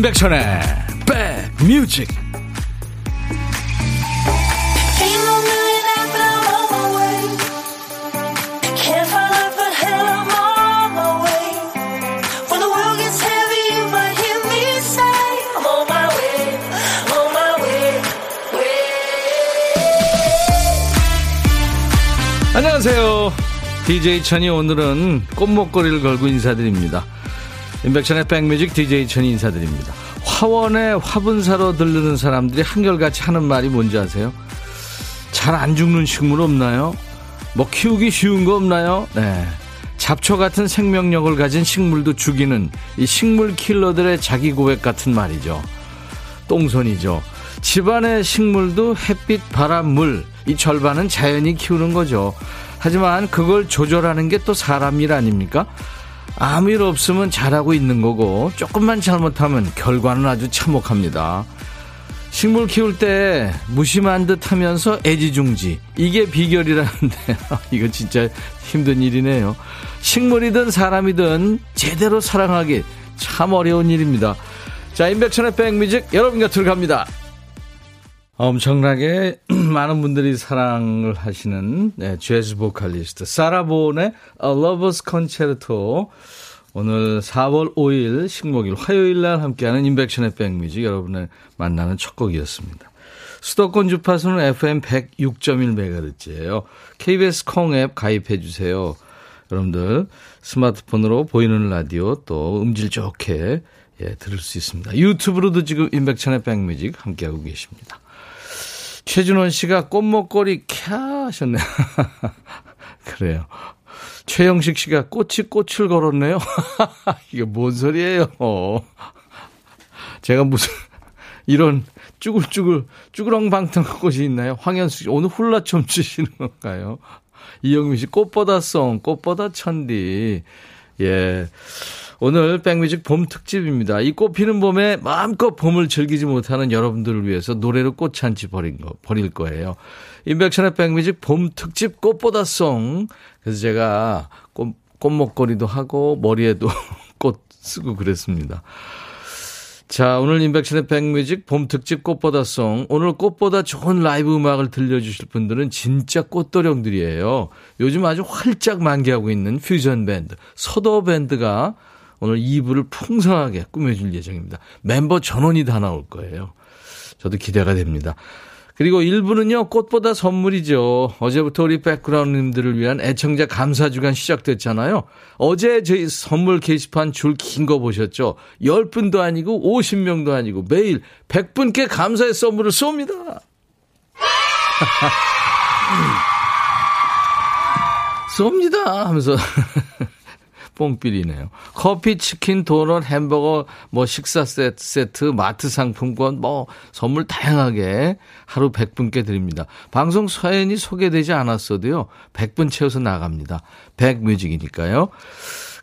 임백천의 백뮤직. 안녕하세요. DJ 천이 오늘은 꽃목걸이를 걸고 인사드립니다 임백천의 백뮤직 DJ 천이 인사드립니다. 화원에 화분 사러 들르는 사람들이 한결같이 하는 말이 뭔지 아세요? 잘 안 죽는 식물 없나요? 뭐 키우기 쉬운 거 없나요? 네. 잡초 같은 생명력을 가진 식물도 죽이는 이 식물 킬러들의 자기 고백 같은 말이죠. 똥손이죠. 집안의 식물도 햇빛, 바람, 물, 이 절반은 자연이 키우는 거죠. 하지만 그걸 조절하는 게 또 사람 일 아닙니까? 아무 일 없으면 잘하고 있는 거고 조금만 잘못하면 결과는 아주 참혹합니다. 식물 키울 때 무심한 듯 하면서 애지중지. 이게 비결이라는데, 이거 진짜 힘든 일이네요. 식물이든 사람이든 제대로 사랑하기 참 어려운 일입니다. 자, 인백천의 백뮤직 여러분 곁으로 갑니다. 엄청나게 많은 분들이 사랑을 하시는 네, 재즈 보컬리스트 사라본의 A Lover's Concerto 오늘 4월 5일 식목일 화요일 날 함께하는 인백션의 백뮤직 여러분을 만나는 첫 곡이었습니다. 수도권 주파수는 FM 106.1MHz예요. KBS 콩앱 가입해 주세요. 여러분들 스마트폰으로 보이는 라디오 또 음질 좋게 예, 들을 수 있습니다. 유튜브로도 지금 인백천의 백뮤직 함께하고 계십니다. 최준원 씨가 꽃목걸이 캬 하셨네요. 그래요. 최영식 씨가 꽃이 꽃을 걸었네요. 이게 뭔 소리예요? 제가 무슨 이런 쭈글쭈글 쭈그렁방탕한 꽃이 있나요? 황현수 씨 오늘 훌라 좀 추시는 건가요? 이영민 씨 꽃보다 송 꽃보다 천디 예 오늘 백뮤직 봄 특집입니다. 이 꽃 피는 봄에 마음껏 봄을 즐기지 못하는 여러분들을 위해서 노래로 꽃잔치 버린 거, 버릴 거예요. 임백천의 백뮤직 봄 특집 꽃보다 송. 그래서 제가 꽃, 꽃목걸이도 하고 머리에도 꽃 쓰고 그랬습니다. 자, 오늘 임백천의 백뮤직 봄 특집 꽃보다 송. 오늘 꽃보다 좋은 라이브 음악을 들려주실 분들은 진짜 꽃도령들이에요. 요즘 아주 활짝 만개하고 있는 퓨전 밴드, 서도 밴드가 오늘 2부를 풍성하게 꾸며줄 예정입니다. 멤버 전원이 다 나올 거예요. 저도 기대가 됩니다. 그리고 1부는요, 꽃보다 선물이죠. 어제부터 우리 백그라운드님들을 위한 애청자 감사 주간 시작됐잖아요. 어제 저희 선물 게시판 줄 긴 거 보셨죠? 10분도 아니고 50명도 아니고 매일 100분께 감사의 선물을 쏩니다. 쏩니다 하면서 뽕필이네요. 커피, 치킨, 도넛, 햄버거, 뭐 식사 세트, 마트 상품권, 뭐 선물 다양하게 하루 100분께 드립니다. 방송 사연이 소개되지 않았어도요. 100분 채워서 나갑니다. 100뮤직이니까요.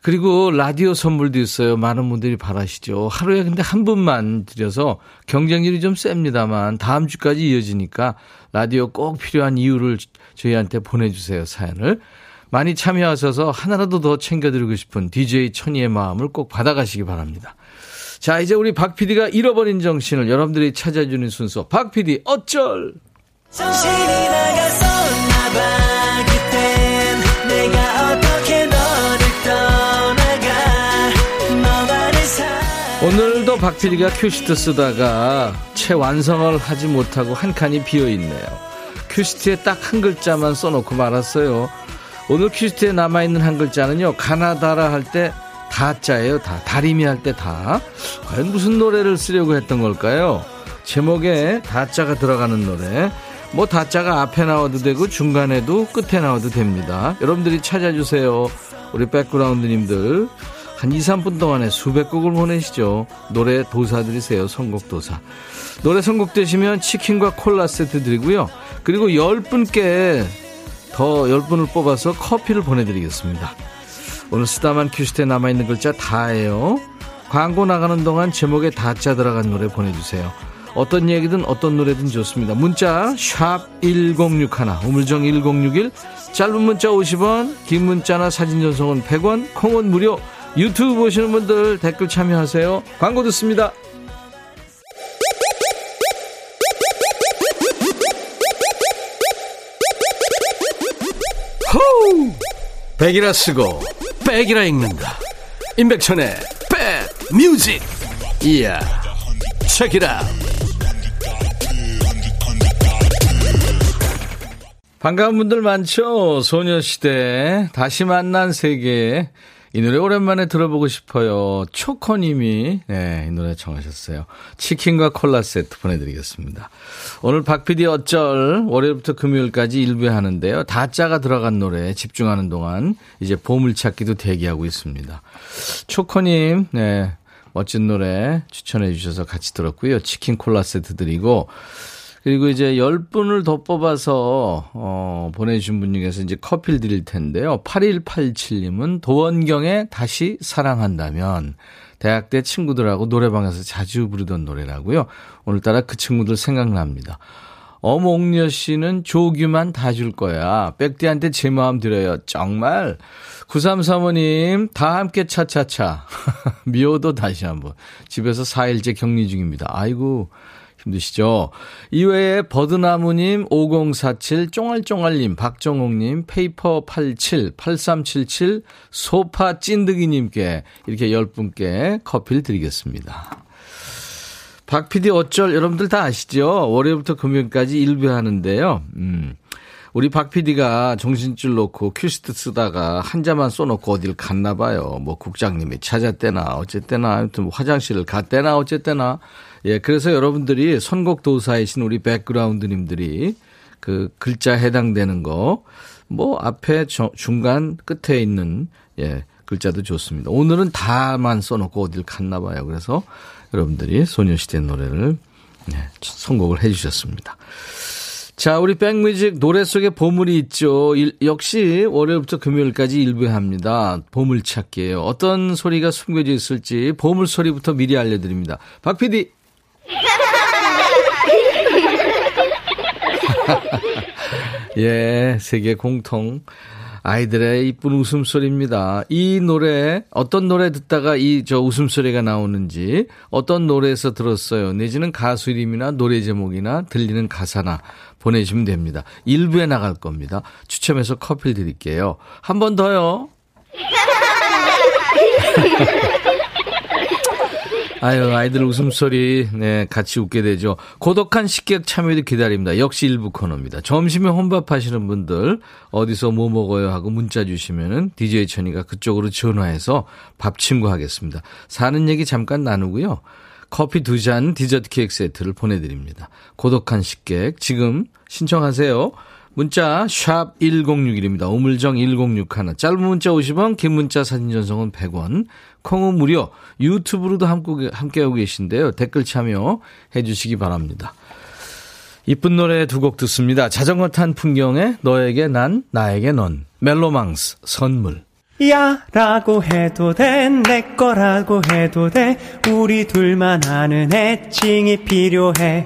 그리고 라디오 선물도 있어요. 많은 분들이 바라시죠. 하루에 근데 한 분만 드려서 경쟁률이 좀 셉니다만 다음 주까지 이어지니까 라디오 꼭 필요한 이유를 저희한테 보내주세요. 사연을. 많이 참여하셔서 하나라도 더 챙겨드리고 싶은 DJ 천이의 마음을 꼭 받아가시기 바랍니다. 자, 이제 우리 박 PD가 잃어버린 정신을 여러분들이 찾아주는 순서. 박 PD, 어쩔! 오늘도 박 PD가 큐시트 쓰다가 채 완성을 하지 못하고 한 칸이 비어 있네요. 큐시트에 딱 한 글자만 써놓고 말았어요. 오늘 큐시트에 남아있는 한 글자는요, 가나다라 할 때 다자예요, 다. 다리미 할 때 다. 과연 무슨 노래를 쓰려고 했던 걸까요? 제목에 다자가 들어가는 노래. 뭐 다자가 앞에 나와도 되고 중간에도 끝에 나와도 됩니다. 여러분들이 찾아주세요. 우리 백그라운드님들. 한 2, 3분 동안에 수백 곡을 보내시죠. 노래 도사 드리세요. 선곡 도사. 노래 선곡 되시면 치킨과 콜라 세트 드리고요. 그리고 10분께 더 10분을 뽑아서 커피를 보내드리겠습니다. 오늘 쓰다만 큐시트에 남아있는 글자 다예요. 광고 나가는 동안 제목에 다자 들어간 노래 보내주세요. 어떤 얘기든 어떤 노래든 좋습니다. 문자 1061, 우물정 1061, 짧은 문자 50원, 긴 문자나 사진 전송은 100원, 콩은 무료. 유튜브 보시는 분들 댓글 참여하세요. 광고 듣습니다. 백이라 쓰고 백이라 읽는다. 임백천의 백뮤직. 이야 책이라 반가운 분들 많죠? 소녀시대 다시 만난 세계 이 노래 오랜만에 들어보고 싶어요. 초코님이 네, 이 노래 청하셨어요. 치킨과 콜라 세트 보내드리겠습니다. 오늘 박PD 어쩔 월요일부터 금요일까지 일부 하는데요. 다짜가 들어간 노래 집중하는 동안 이제 보물찾기도 대기하고 있습니다. 초코님 네, 멋진 노래 추천해 주셔서 같이 들었고요. 치킨 콜라 세트 드리고 그리고 이제 10분을 더 뽑아서, 어, 보내주신 분 중에서 이제 커피를 드릴 텐데요. 8187님은 도원경의 다시 사랑한다면, 대학 때 친구들하고 노래방에서 자주 부르던 노래라고요. 오늘따라 그 친구들 생각납니다. 어몽여 씨는 조규만 다 줄 거야. 백디한테 제 마음 드려요. 정말. 9335님, 다 함께 차차차. 미호도 다시 한번. 집에서 4일째 격리 중입니다. 아이고, 힘드시죠? 이외에 버드나무님, 5047, 쫑알쫑알님, 박정옥님, 페이퍼87, 8377, 소파 찐득이님께 이렇게 10분께 커피를 드리겠습니다. 박 PD 어쩔 여러분들 다 아시죠? 월요일부터 금요일까지 일부 하는데요. 음. 우리 박 PD가 정신줄 놓고 큐시트 쓰다가 한 자만 써놓고 어딜 갔나 봐요. 뭐 국장님이 찾았대나 어쨌대나 아무튼 뭐 화장실을 갔대나 어쨌대나 예, 그래서 여러분들이 선곡 도사이신 우리 백그라운드님들이 그 글자 해당되는 거, 뭐 앞에 저, 중간 끝에 있는 예, 글자도 좋습니다. 오늘은 다만 써놓고 어딜 갔나 봐요. 그래서 여러분들이 소녀시대 노래를 네, 선곡을 해 주셨습니다. 자, 우리 백뮤직 노래 속에 보물이 있죠. 일, 역시 월요일부터 금요일까지 일부에 합니다. 보물찾기예요. 어떤 소리가 숨겨져 있을지 보물 소리부터 미리 알려드립니다. 박 PD. 예, 세계 공통. 아이들의 이쁜 웃음소리입니다. 이 노래, 어떤 노래 듣다가 이 저 웃음소리가 나오는지, 어떤 노래에서 들었어요. 내지는 가수 이름이나 노래 제목이나 들리는 가사나 보내주시면 됩니다. 일부에 나갈 겁니다. 추첨해서 커피를 드릴게요. 한 번 더요. 아유, 아이들 웃음소리, 네, 같이 웃게 되죠. 고독한 식객 참여도 기다립니다. 역시 일부 코너입니다. 점심에 혼밥 하시는 분들, 어디서 뭐 먹어요 하고 문자 주시면은 DJ 천이가 그쪽으로 전화해서 밥 친구 하겠습니다. 사는 얘기 잠깐 나누고요. 커피 두 잔 디저트 케이크 세트를 보내드립니다. 고독한 식객, 지금 신청하세요. 문자 1061입니다. 우물정 1061. 짧은 문자 50원, 긴 문자 사진 전송은 100원. 콩은 무료. 유튜브로도 함께, 함께하고 계신데요. 댓글 참여해 주시기 바랍니다. 이쁜 노래 두 곡 듣습니다. 자전거 탄 풍경에 너에게 난, 나에게 넌. 멜로망스, 선물. 야 라고 해도 돼 내 거라고 해도 돼 우리 둘만 아는 애칭이 필요해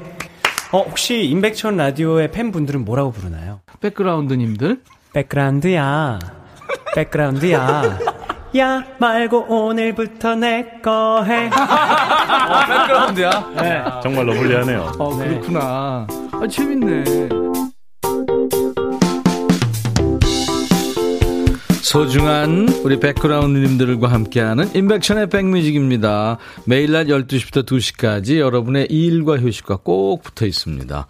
어, 혹시 임백천 라디오의 팬분들은 뭐라고 부르나요? 백그라운드님들? 백그라운드야. 백그라운드야. 야 말고 오늘부터 내 거 해. 어, 백그라운드야? 네. 정말로 불리하네요. 어, 그렇구나. 아, 재밌네. 소중한 우리 백그라운드님들과 함께하는 인백션의 백뮤직입니다. 매일 낮 12시부터 2시까지 여러분의 일과 휴식과 꼭 붙어 있습니다.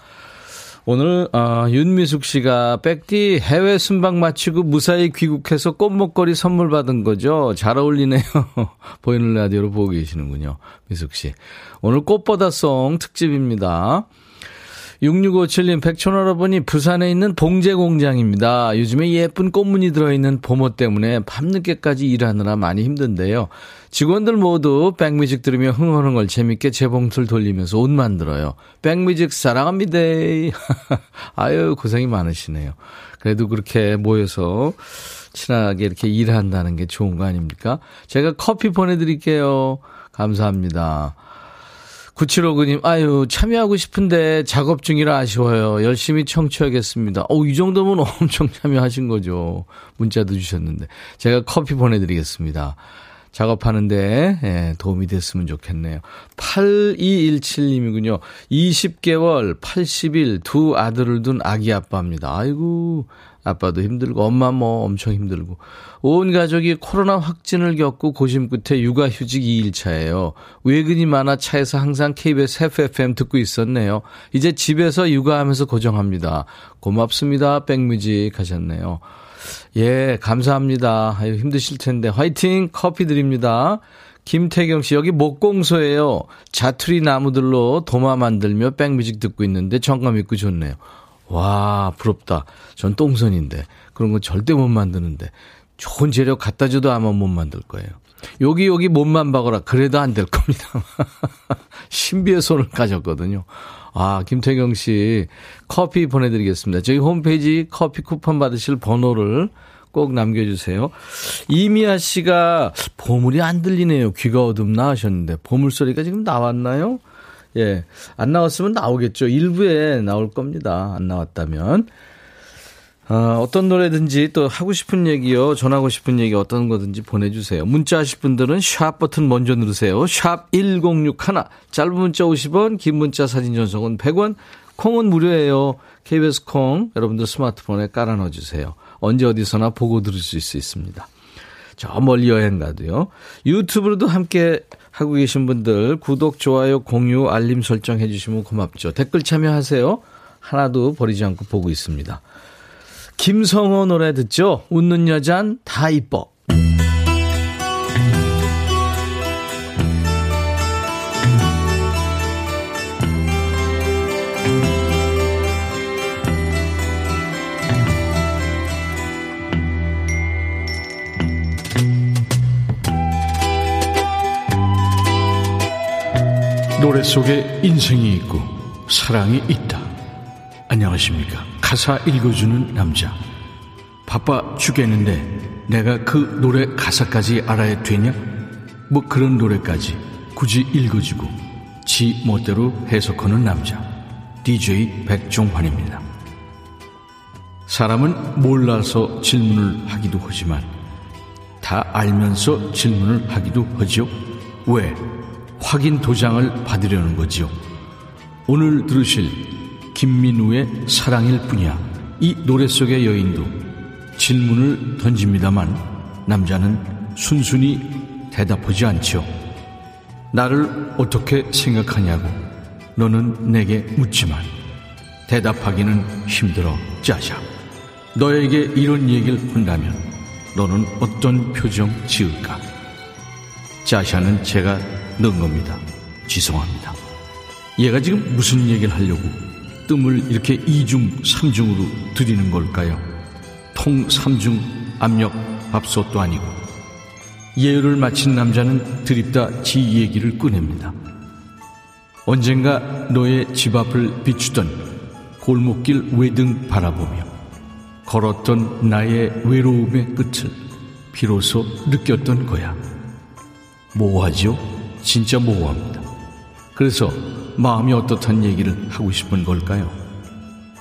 오늘 어, 윤미숙 씨가 백디 해외 순방 마치고 무사히 귀국해서 꽃목걸이 선물 받은 거죠. 잘 어울리네요. 보이는 라디오로 보고 계시는군요. 미숙 씨. 오늘 꽃보다송 특집입니다. 6657님, 백촌할아버니 부산에 있는 봉제 공장입니다. 요즘에 예쁜 꽃무늬 들어있는 보모 때문에 밤늦게까지 일하느라 많이 힘든데요. 직원들 모두 백뮤직 들으며 흥얼흥얼 재밌게 재봉틀 돌리면서 옷 만들어요. 백뮤직 사랑합니다. 아유, 고생이 많으시네요. 그래도 그렇게 모여서 친하게 이렇게 일한다는 게 좋은 거 아닙니까? 제가 커피 보내드릴게요. 감사합니다. 9759님, 아유, 참여하고 싶은데 작업 중이라 아쉬워요. 열심히 청취하겠습니다. 어, 이 정도면 엄청 참여하신 거죠. 문자도 주셨는데. 제가 커피 보내드리겠습니다. 작업하는데 예, 도움이 됐으면 좋겠네요. 8217님이군요. 20개월 80일 두 아들을 둔 아기 아빠입니다. 아이고 아빠도 힘들고 엄마 뭐 엄청 힘들고 온 가족이 코로나 확진을 겪고 고심 끝에 육아휴직 2일차예요. 외근이 많아 차에서 항상 KBS FFM 듣고 있었네요. 이제 집에서 육아하면서 고정합니다. 고맙습니다. 백뮤직 하셨네요. 예, 감사합니다. 아유, 힘드실 텐데 화이팅 커피 드립니다. 김태경 씨, 여기 목공소예요. 자투리 나무들로 도마 만들며 백뮤직 듣고 있는데 정감 있고 좋네요. 와, 부럽다. 전 똥손인데. 그런 거 절대 못 만드는데. 좋은 재료 갖다 줘도 아마 못 만들 거예요. 여기, 여기 몸만 박아라. 그래도 안 될 겁니다. 신비의 손을 가졌거든요. 아, 김태경 씨, 커피 보내드리겠습니다. 저희 홈페이지 커피 쿠폰 받으실 번호를 꼭 남겨주세요. 이미아 씨가 보물이 안 들리네요. 귀가 어둡나 하셨는데 보물 소리가 지금 나왔나요? 예, 안 나왔으면 나오겠죠. 일부에 나올 겁니다. 안 나왔다면. 어, 어떤 노래든지 또 하고 싶은 얘기요, 전하고 싶은 얘기 어떤 거든지 보내주세요. 문자 하실 분들은 샵 버튼 먼저 누르세요. 샵 1061. 짧은 문자 50원, 긴 문자 사진 전송은 100원, 콩은 무료예요. KBS 콩, 여러분들 스마트폰에 깔아 넣어주세요. 언제 어디서나 보고 들을 수 있습니다. 저 멀리 여행 가도요. 유튜브로도 함께 하고 계신 분들 구독, 좋아요, 공유, 알림 설정 해주시면 고맙죠. 댓글 참여하세요. 하나도 버리지 않고 보고 있습니다. 김성호 노래 듣죠? 웃는 여잔 다 이뻐. 노래 속에 인생이 있고 사랑이 있다. 안녕하십니까. 가사 읽어주는 남자. 바빠 죽겠는데 내가 그 노래 가사까지 알아야 되냐? 뭐 그런 노래까지 굳이 읽어주고 지 멋대로 해석하는 남자. DJ 백종환입니다. 사람은 몰라서 질문을 하기도 하지만 다 알면서 질문을 하기도 하죠. 왜? 확인 도장을 받으려는 거지요. 오늘 들으실 김민우의 사랑일 뿐이야. 이 노래 속의 여인도 질문을 던집니다만 남자는 순순히 대답하지 않죠. 나를 어떻게 생각하냐고 너는 내게 묻지만 대답하기는 힘들어 짜자. 너에게 이런 얘기를 한다면 너는 어떤 표정 지을까? 짜샤는 제가 넣은 겁니다. 죄송합니다. 얘가 지금 무슨 얘기를 하려고 뜸을 이렇게 이중삼중으로 드리는 걸까요? 통삼중 압력 밥솥도 아니고 예열을 마친 남자는 드립다 지 얘기를 꺼냅니다. 언젠가 너의 집 앞을 비추던 골목길 외등 바라보며 걸었던 나의 외로움의 끝을 비로소 느꼈던 거야. 뭐하죠? 진짜 모호합니다. 그래서 마음이 어떻단 얘기를 하고 싶은 걸까요?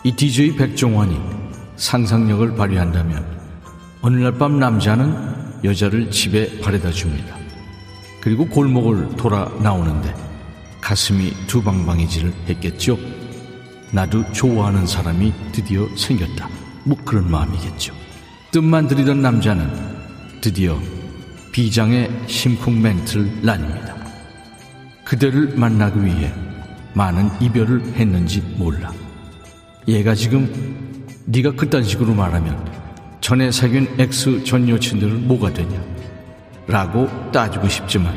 이 DJ 백종환이 상상력을 발휘한다면 어느 날 밤 남자는 여자를 집에 바래다 줍니다. 그리고 골목을 돌아 나오는데 가슴이 두방방해지를 했겠죠. 나도 좋아하는 사람이 드디어 생겼다. 뭐 그런 마음이겠죠. 뜸만 들이던 남자는 드디어 비장의 심쿵 멘트를 날립니다. 그대를 만나기 위해 많은 이별을 했는지 몰라. 얘가 지금 네가 그딴 식으로 말하면 전에 사귄 ex 전 여친들은 뭐가 되냐? 라고 따지고 싶지만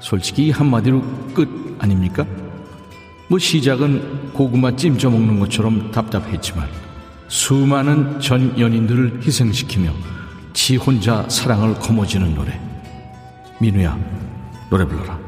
솔직히 한마디로 끝 아닙니까? 뭐 시작은 고구마 찜쪄 먹는 것처럼 답답했지만 수많은 전 연인들을 희생시키며 지 혼자 사랑을 거머쥐는 노래 민우야 노래 불러라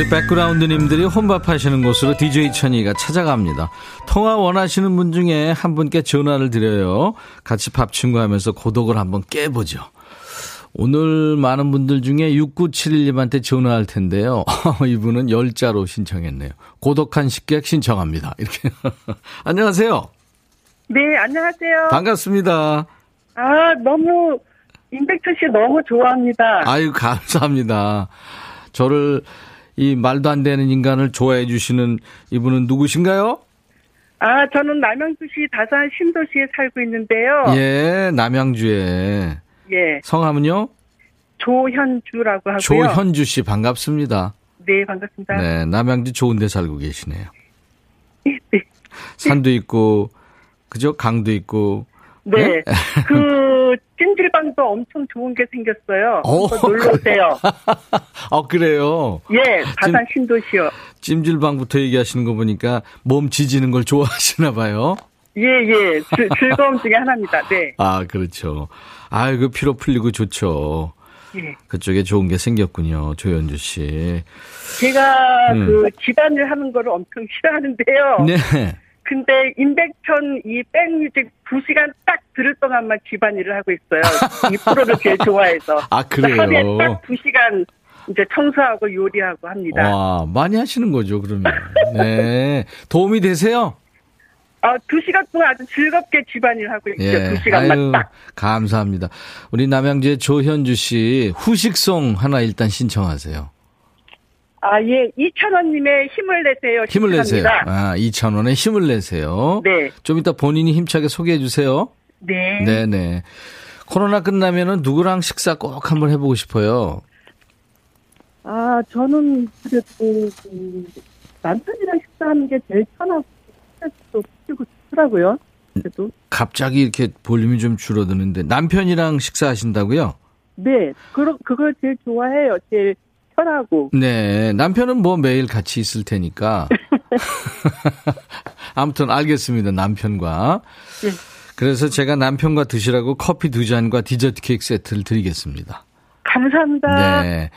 우리 백그라운드님들이 혼밥하시는 곳으로 DJ 천이가 찾아갑니다. 통화 원하시는 분 중에 한 분께 전화를 드려요. 같이 밥 친구하면서 고독을 한번 깨보죠. 오늘 많은 분들 중에 6971님한테 전화할 텐데요. 이분은 열자로 신청했네요. 고독한 식객 신청합니다. 이렇게. 안녕하세요. 네, 안녕하세요. 반갑습니다. 아, 너무, 임백천 씨 너무 좋아합니다. 아유, 감사합니다. 저를 이 말도 안 되는 인간을 좋아해 주시는 이분은 누구신가요? 아, 저는 남양주시 다산 신도시에 살고 있는데요. 예, 남양주에. 예. 성함은요? 조현주라고 하고요. 조현주 씨 반갑습니다. 네, 반갑습니다. 네, 남양주 좋은 데 살고 계시네요. 네. 산도 있고 그죠? 강도 있고. 네. 네? 그 찜질방도 엄청 좋은 게 생겼어요. 오, 놀러 오세요. 어, 그래요. 예, 다산 신도시요. 찜질방부터 얘기하시는 거 보니까 몸 지지는 걸 좋아하시나 봐요. 예, 예. 즐, 즐거움 중에 하나입니다. 네. 아, 그렇죠. 아유, 그 피로 풀리고 좋죠. 예. 그쪽에 좋은 게 생겼군요. 조현주 씨. 제가 음. 그 집안일 하는 거를 엄청 싫어하는데요. 네. 근데 임백천 이 백뮤직 2시간 딱 들을 동안만 집안일을 하고 있어요. 이 프로를 제일 좋아해서. 아, 그래요? 하루에 딱 2시간 이제 청소하고 요리하고 합니다. 와, 많이 하시는 거죠, 그러면. 네. 도움이 되세요? 아, 2시간 동안 아주 즐겁게 집안일 하고 있죠. 예. 2시간만 아유, 딱. 감사합니다. 우리 남양주의 조현주 씨 후식송 하나 일단 신청하세요. 아, 예. 이찬원님의 힘을 내세요. 힘을 내세요. 아, 2,000원에 힘을 내세요. 네. 좀 이따 본인이 힘차게 소개해 주세요. 네. 네네. 코로나 끝나면은 누구랑 식사 꼭 한번 해보고 싶어요. 아, 저는 그래도 그 남편이랑 식사하는 게 제일 편하고 스트레스도 풀리고 좋더라고요. 그래도. 갑자기 이렇게 볼륨이 좀 줄어드는데 남편이랑 식사하신다고요? 네, 그, 그걸 제일 좋아해요. 제일 편하고. 네, 남편은 뭐 매일 같이 있을 테니까. 아무튼 알겠습니다. 남편과. 네. 그래서 제가 남편과 드시라고 커피 두 잔과 디저트 케이크 세트를 드리겠습니다. 감사합니다. 네.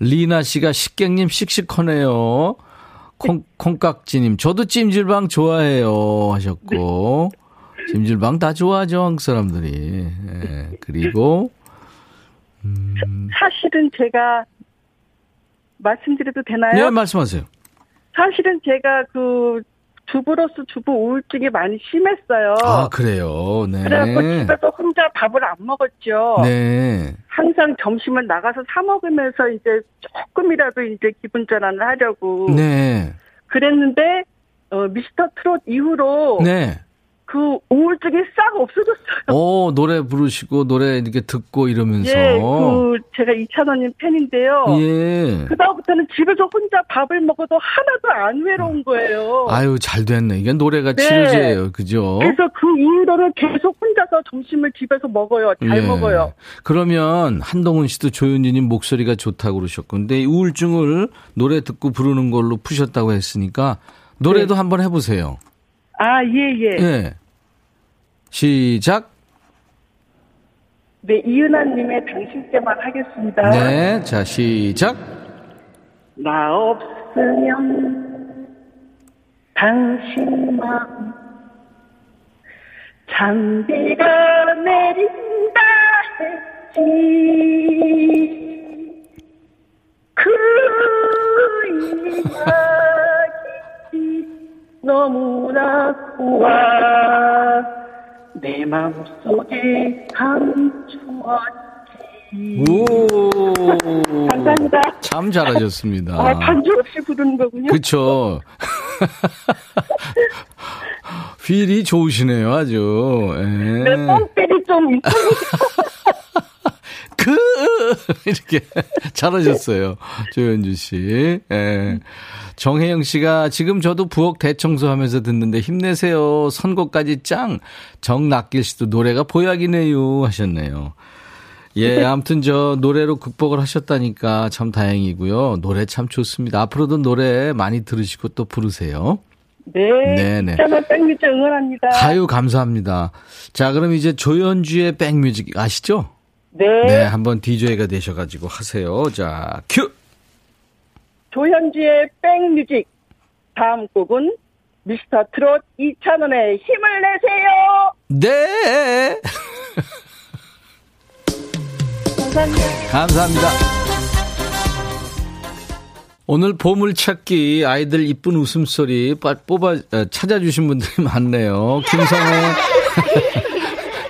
리나 씨가 식객님 씩씩하네요. 콩, 콩깍지님, 저도 찜질방 좋아해요. 하셨고. 찜질방 다 좋아하죠, 한국 사람들이. 예, 그리고, 사실은 제가 말씀드려도 되나요? 네, 말씀하세요. 사실은 제가 그 주부로서 주부 우울증이 많이 심했어요. 아, 그래요. 네. 그래갖고 집에서 혼자 밥을 안 먹었죠. 네. 항상 점심을 나가서 사 먹으면서 이제 조금이라도 이제 기분 전환을 하려고 네. 그랬는데 어, 미스터 트롯 이후로 네. 그 우울증이 싹 없어졌어요. 오, 노래 부르시고, 노래 이렇게 듣고 이러면서. 예, 그 제가 이찬원님 팬인데요. 예. 그다음부터는 집에서 혼자 밥을 먹어도 하나도 안 외로운 거예요. 아유, 잘 됐네. 이게 노래가 네. 치료제예요. 그죠? 그래서 그 이후로는 계속 혼자서 점심을 집에서 먹어요. 잘 예. 먹어요. 그러면 한동훈 씨도 조윤지님 목소리가 좋다고 그러셨고, 근데 이 우울증을 노래 듣고 부르는 걸로 푸셨다고 했으니까 노래도 네. 한번 해보세요. 아, 예, 예. 예. 시작. 네, 이은하님의 당신께만 하겠습니다. 네. 자, 시작. 나 없으면 당신 마음 잔비가 내린다 했지 그 이야기 너무나 고와 내 마음속에 감추었지 오. 감사합니다. 참 잘하셨습니다. 아, 반주 없이 부르는 거군요. 그쵸. 휠이 좋으시네요, 아주. 예. 내 뽕때리 좀 있고 그, 이렇게 잘하셨어요. 조현주 씨. 예. 정혜영 씨가 지금 저도 부엌 대청소 하면서 듣는데 힘내세요. 선곡까지 짱. 정낙길 씨도 노래가 보약이네요. 하셨네요. 예, 아무튼 저 노래로 극복을 하셨다니까 참 다행이고요. 노래 참 좋습니다. 앞으로도 노래 많이 들으시고 또 부르세요. 네. 네네. 저는 백뮤직 응원합니다. 가요 감사합니다. 자, 그럼 이제 조현주의 백뮤직 아시죠? 네. 네, 한번 DJ가 되셔가지고 하세요. 자, 큐! 조현주의 백뮤직. 다음 곡은 미스터 트롯 이찬원의 힘을 내세요. 네. 감사합니다. 감사합니다. 오늘 보물찾기 아이들 이쁜 웃음소리 뽑아 어, 찾아주신 분들이 많네요. 김성애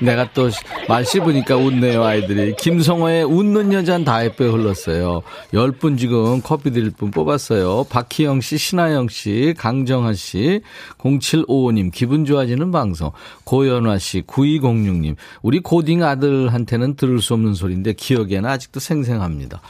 내가 또 말 씹으니까 웃네요, 아이들이. 김성호의 웃는 여잔 다 예뻐 흘렀어요. 10분 지금 커피 드릴 분 뽑았어요. 박희영 씨, 신하영 씨, 강정하 씨, 0755님, 기분 좋아지는 방송, 고연화 씨, 9206님. 우리 고딩 아들한테는 들을 수 없는 소리인데 기억에는 아직도 생생합니다.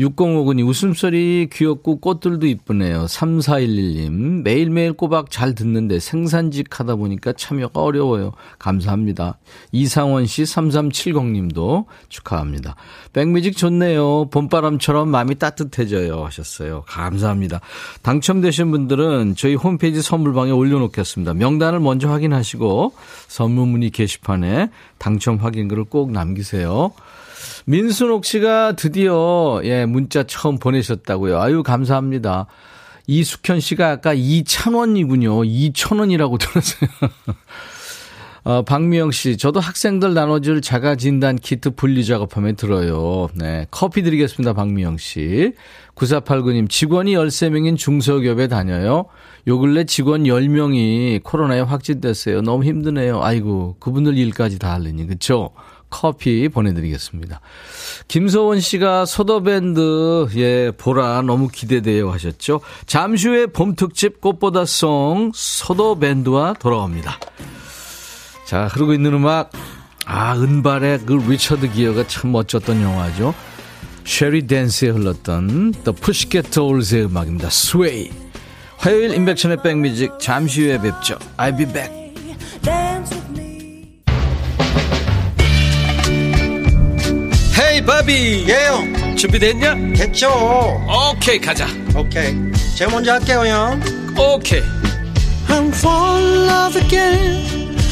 6059님 웃음소리 귀엽고 꽃들도 이쁘네요. 3411님 매일매일 꼬박 잘 듣는데 생산직 하다 보니까 참여가 어려워요. 감사합니다. 이상원 씨 3370님도 축하합니다. 백뮤직 좋네요. 봄바람처럼 마음이 따뜻해져요 하셨어요. 감사합니다. 당첨되신 분들은 저희 홈페이지 선물방에 올려놓겠습니다. 명단을 먼저 확인하시고 선물 문의 게시판에 당첨 확인글을 꼭 남기세요. 민순옥 씨가 드디어 예 문자 처음 보내셨다고요. 아유 감사합니다. 이숙현 씨가 아까 2,000원이군요. 2,000원이라고 들었어요. 어, 박미영 씨, 저도 학생들 나눠줄 자가 진단 키트 분리 작업하면 들어요. 네. 커피 드리겠습니다, 박미영 씨. 9489님, 직원이 13명인 중소기업에 다녀요. 요 근래 직원 10명이 코로나에 확진됐어요. 너무 힘드네요. 아이고, 그분들 일까지 다 하려니, 그쵸? 커피 보내드리겠습니다. 김소원 씨가 서도밴드, 예, 보라 너무 기대돼요 하셨죠? 잠시 후에 봄 특집 꽃보다 송 서도밴드와 돌아옵니다. 자, 흐르고 있는 음악, 아, 은발의 그 리처드 기어가 참 멋졌던 영화죠. Shall We Dance에 흘렀던 The Pussycat Dolls의 음악입니다. Sway. 화요일 임백천의 백뮤직 잠시 후에 뵙죠. I'll be back. 헤이 바비 예요 준비됐냐? 됐죠 오케이 가자 오케이 제가 먼저 할게요 형 오케이 I'm fall in love again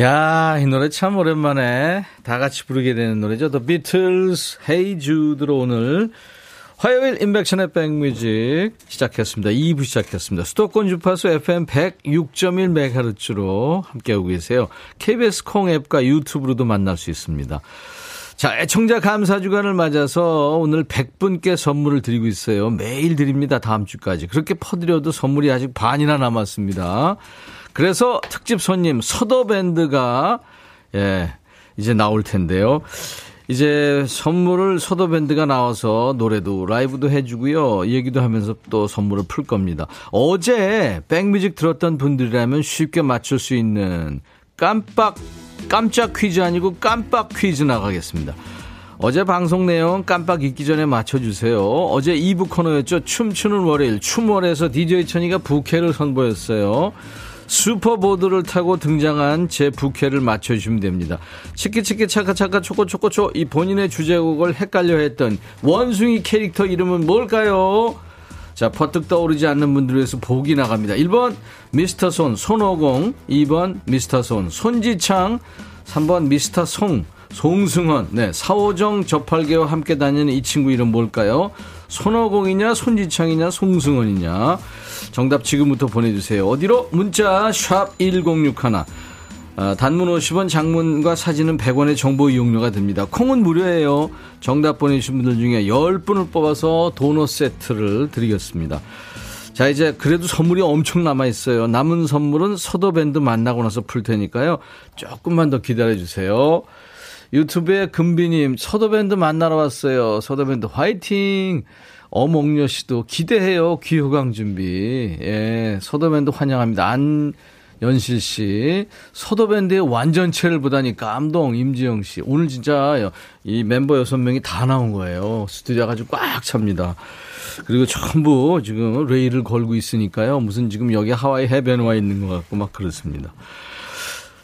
야, 이 노래 참 오랜만에 다 같이 부르게 되는 노래죠. The Beatles, Hey Jude로 오늘 화요일 인백션의 백뮤직 시작했습니다. 2부 시작했습니다. 수도권 주파수 FM 106.1MHz로 함께하고 계세요. KBS 콩 앱과 유튜브로도 만날 수 있습니다. 자, 애청자 감사 주간을 맞아서 오늘 100분께 선물을 드리고 있어요. 매일 드립니다. 다음 주까지. 그렇게 퍼드려도 선물이 아직 반이나 남았습니다. 그래서 특집 손님 서더밴드가 예, 이제 나올 텐데요. 이제 선물을 서더밴드가 나와서 노래도 라이브도 해주고요. 얘기도 하면서 또 선물을 풀 겁니다. 어제 백뮤직 들었던 분들이라면 쉽게 맞출 수 있는 깜빡, 깜짝 퀴즈 아니고 깜빡 퀴즈 나가겠습니다. 어제 방송 내용 깜빡 잊기 전에 맞춰주세요. 어제 2부 코너였죠. 춤추는 월요일. 춤월에서 DJ 천이가 부캐를 선보였어요. 슈퍼보드를 타고 등장한 제 부캐를 맞춰주시면 됩니다. 치키치키 차카차카 초코초코초 이 본인의 주제곡을 헷갈려 했던 원숭이 캐릭터 이름은 뭘까요? 자, 퍼뜩 떠오르지 않는 분들 위해서 보기 나갑니다. 1번 미스터 손 손오공 2번 미스터 손 손지창 3번 미스터 송 송승헌 네 사오정 저팔계와 함께 다니는 이 친구 이름 뭘까요? 손오공이냐 손지창이냐 송승헌이냐 정답 지금부터 보내주세요. 어디로? 문자 1061. 아, 단문 50원, 장문과 사진은 100원의 정보 이용료가 됩니다. 콩은 무료예요. 정답 보내주신 분들 중에 10분을 뽑아서 도넛 세트를 드리겠습니다. 자, 이제 그래도 선물이 엄청 남아있어요. 남은 선물은 서도밴드 만나고 나서 풀 테니까요. 조금만 더 기다려주세요. 유튜브에 금비님, 서도밴드 만나러 왔어요. 서도밴드 화이팅! 어몽여 씨도 기대해요. 귀호강 준비. 예, 서도밴드 환영합니다. 안, 연실 씨. 서도밴드의 완전체를 보다니 감동, 임지영 씨. 오늘 진짜 이 멤버 여섯 명이 다 나온 거예요. 스튜디오가 아주 꽉 찹니다. 그리고 전부 지금 레일을 걸고 있으니까요. 무슨 지금 여기 하와이 해변에 와 있는 것 같고 막 그렇습니다.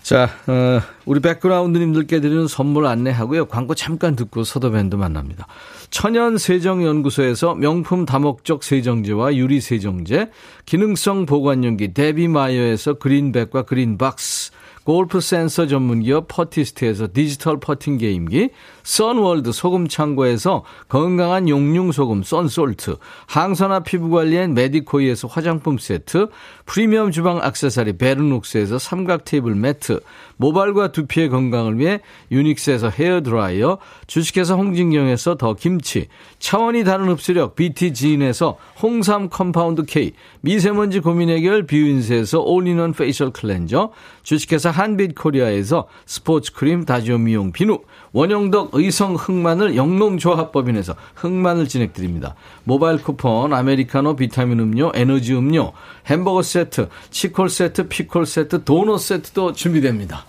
자, 어, 우리 백그라운드님들께 드리는 선물 안내하고요. 광고 잠깐 듣고 서도밴드 만납니다. 천연 세정연구소에서 명품 다목적 세정제와 유리 세정제, 기능성 보관용기 데비마이어에서 그린백과 그린박스, 골프 센서 전문기업 퍼티스트에서 디지털 퍼팅 게임기, 선월드 소금 창고에서 건강한 용융 소금 썬솔트, 항산화 피부 관리엔 메디코이에서 화장품 세트, 프리미엄 주방 악세사리 베르녹스에서 삼각 테이블 매트, 모발과 두피의 건강을 위해 유닉스에서 헤어 드라이어, 주식회사 홍진경에서 더 김치, 차원이 다른 흡수력 BT지인에서 홍삼 compound K, 미세먼지 고민 해결 뷰인스에서 all-in-one facial cleanser, 주식회사 한빛 코리아에서 스포츠 크림 다지오 미용 비누, 원형덕 의성 흑마늘 영농조합법인에서 흑마늘 진액 드립니다. 모바일 쿠폰, 아메리카노 비타민 음료, 에너지 음료, 햄버거 세트, 치콜 세트, 피콜 세트, 도넛 세트도 준비됩니다.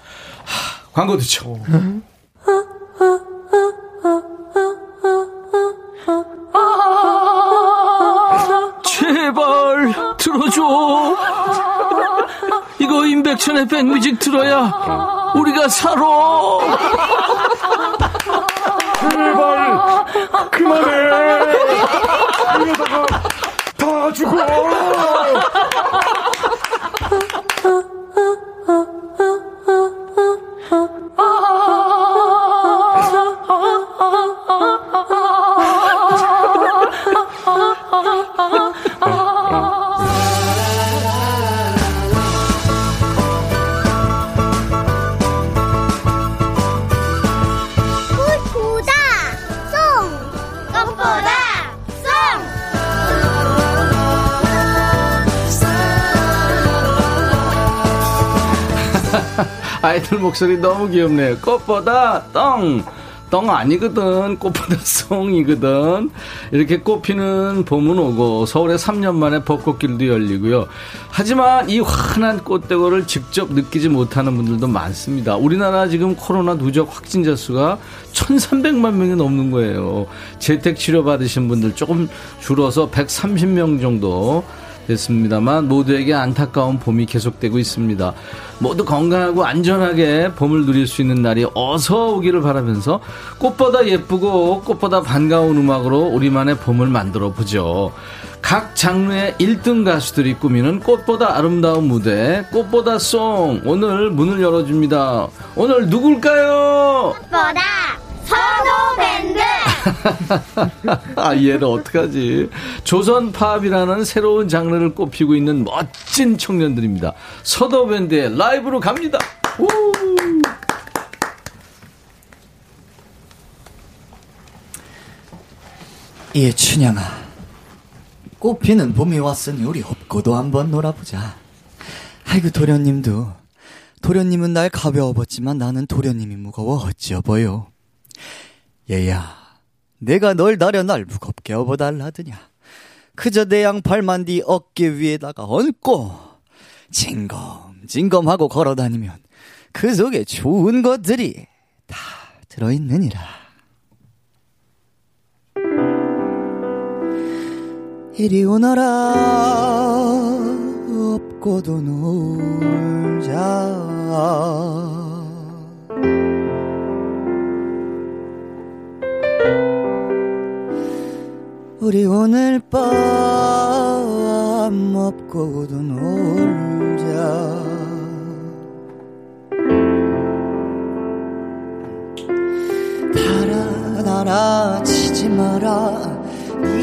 하, 광고 듣죠. 제발 들어줘. 이거 임백천의 백뮤직 들어야 우리가 살아. 제발 그만해. 이러다가 다 죽어. 꽃 아이들 목소리 너무 귀엽네요. 꽃보다 똥. 똥 아니거든. 꽃보다 송이거든. 이렇게 꽃피는 봄은 오고 서울에 3년 만에 벚꽃길도 열리고요. 하지만 이 환한 꽃대고를 직접 느끼지 못하는 분들도 많습니다. 우리나라 지금 코로나 누적 확진자 수가 1,300만 명이 넘는 거예요. 재택 치료 받으신 분들 조금 줄어서 130명 정도 됐습니다만 모두에게 안타까운 봄이 계속되고 있습니다. 모두 건강하고 안전하게 봄을 누릴 수 있는 날이 어서 오기를 바라면서 꽃보다 예쁘고 꽃보다 반가운 음악으로 우리만의 봄을 만들어 보죠. 각 장르의 1등 가수들이 꾸미는 꽃보다 아름다운 무대 꽃보다 송 오늘 문을 열어줍니다. 오늘 누굴까요? 꽃보다 선호밴드 아, 얘를 어떡하지. 조선 팝이라는 새로운 장르를 꼽히고 있는 멋진 청년들입니다. 서도밴드의 라이브로 갑니다. 우! 예, 춘향아. 꽃피는 봄이 왔으니 우리 업고도 한번 놀아보자. 아이고, 도련님도. 도련님은 날 가벼워 봤지만 나는 도련님이 무거워 어찌어보여. 얘야, 내가 널 나려 날 무겁게 업어달라드냐. 그저 내 양팔만 네 어깨 위에다가 얹고, 징검징검하고 걸어다니면 그 속에 좋은 것들이 다 들어있느니라. 이리 오너라 없고도 놀자 우리 오늘 밤 없고도 놀자. 달아 달아 치지 마라.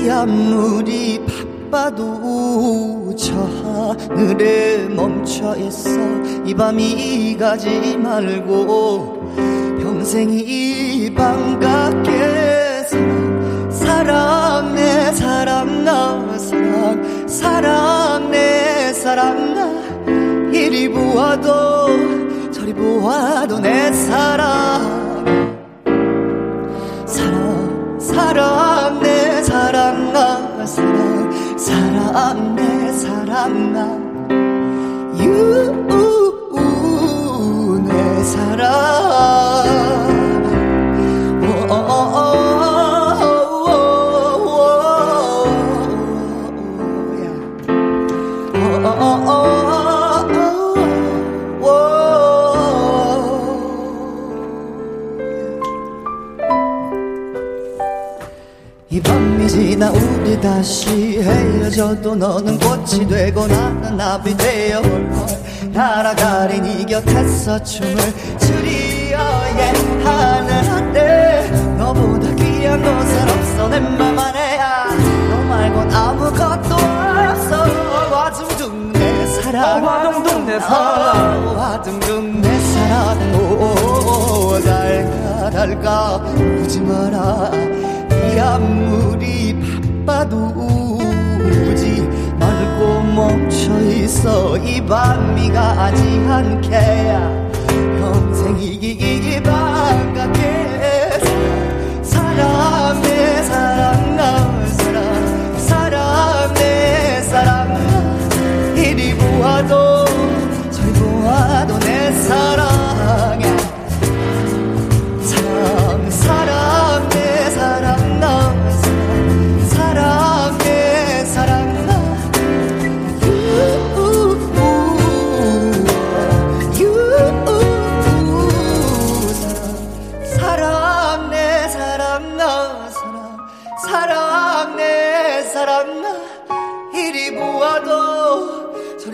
이 아무리 바빠도 저 하늘에 멈춰 있어. 이 밤이 가지 말고 평생 이 밤 같게 사랑 내 사랑 나 사랑 사랑 내 사랑 나. 이리 보아도 저리 보아도 내 사랑 꽃이 되고 나는 나비 되어 날아가린 이 곁에서 춤을 추리어야 하늘 아래 너보다 귀한 곳은 없어 내 맘 안에야 너 말곤 아무것도 없어. 와둥둥 내 사랑. 와둥둥 내 사랑. 와둥둥 내 사랑. 오 달가 달가 울지 마라. 이 아무리 바빠도 멈춰 있어. 이 밤이 가지 않게야 평생 이기기 바깥에 사랑 내 사랑 나 사랑. 사랑 내 사랑. 이리 보아도 저리 보아도 내 사랑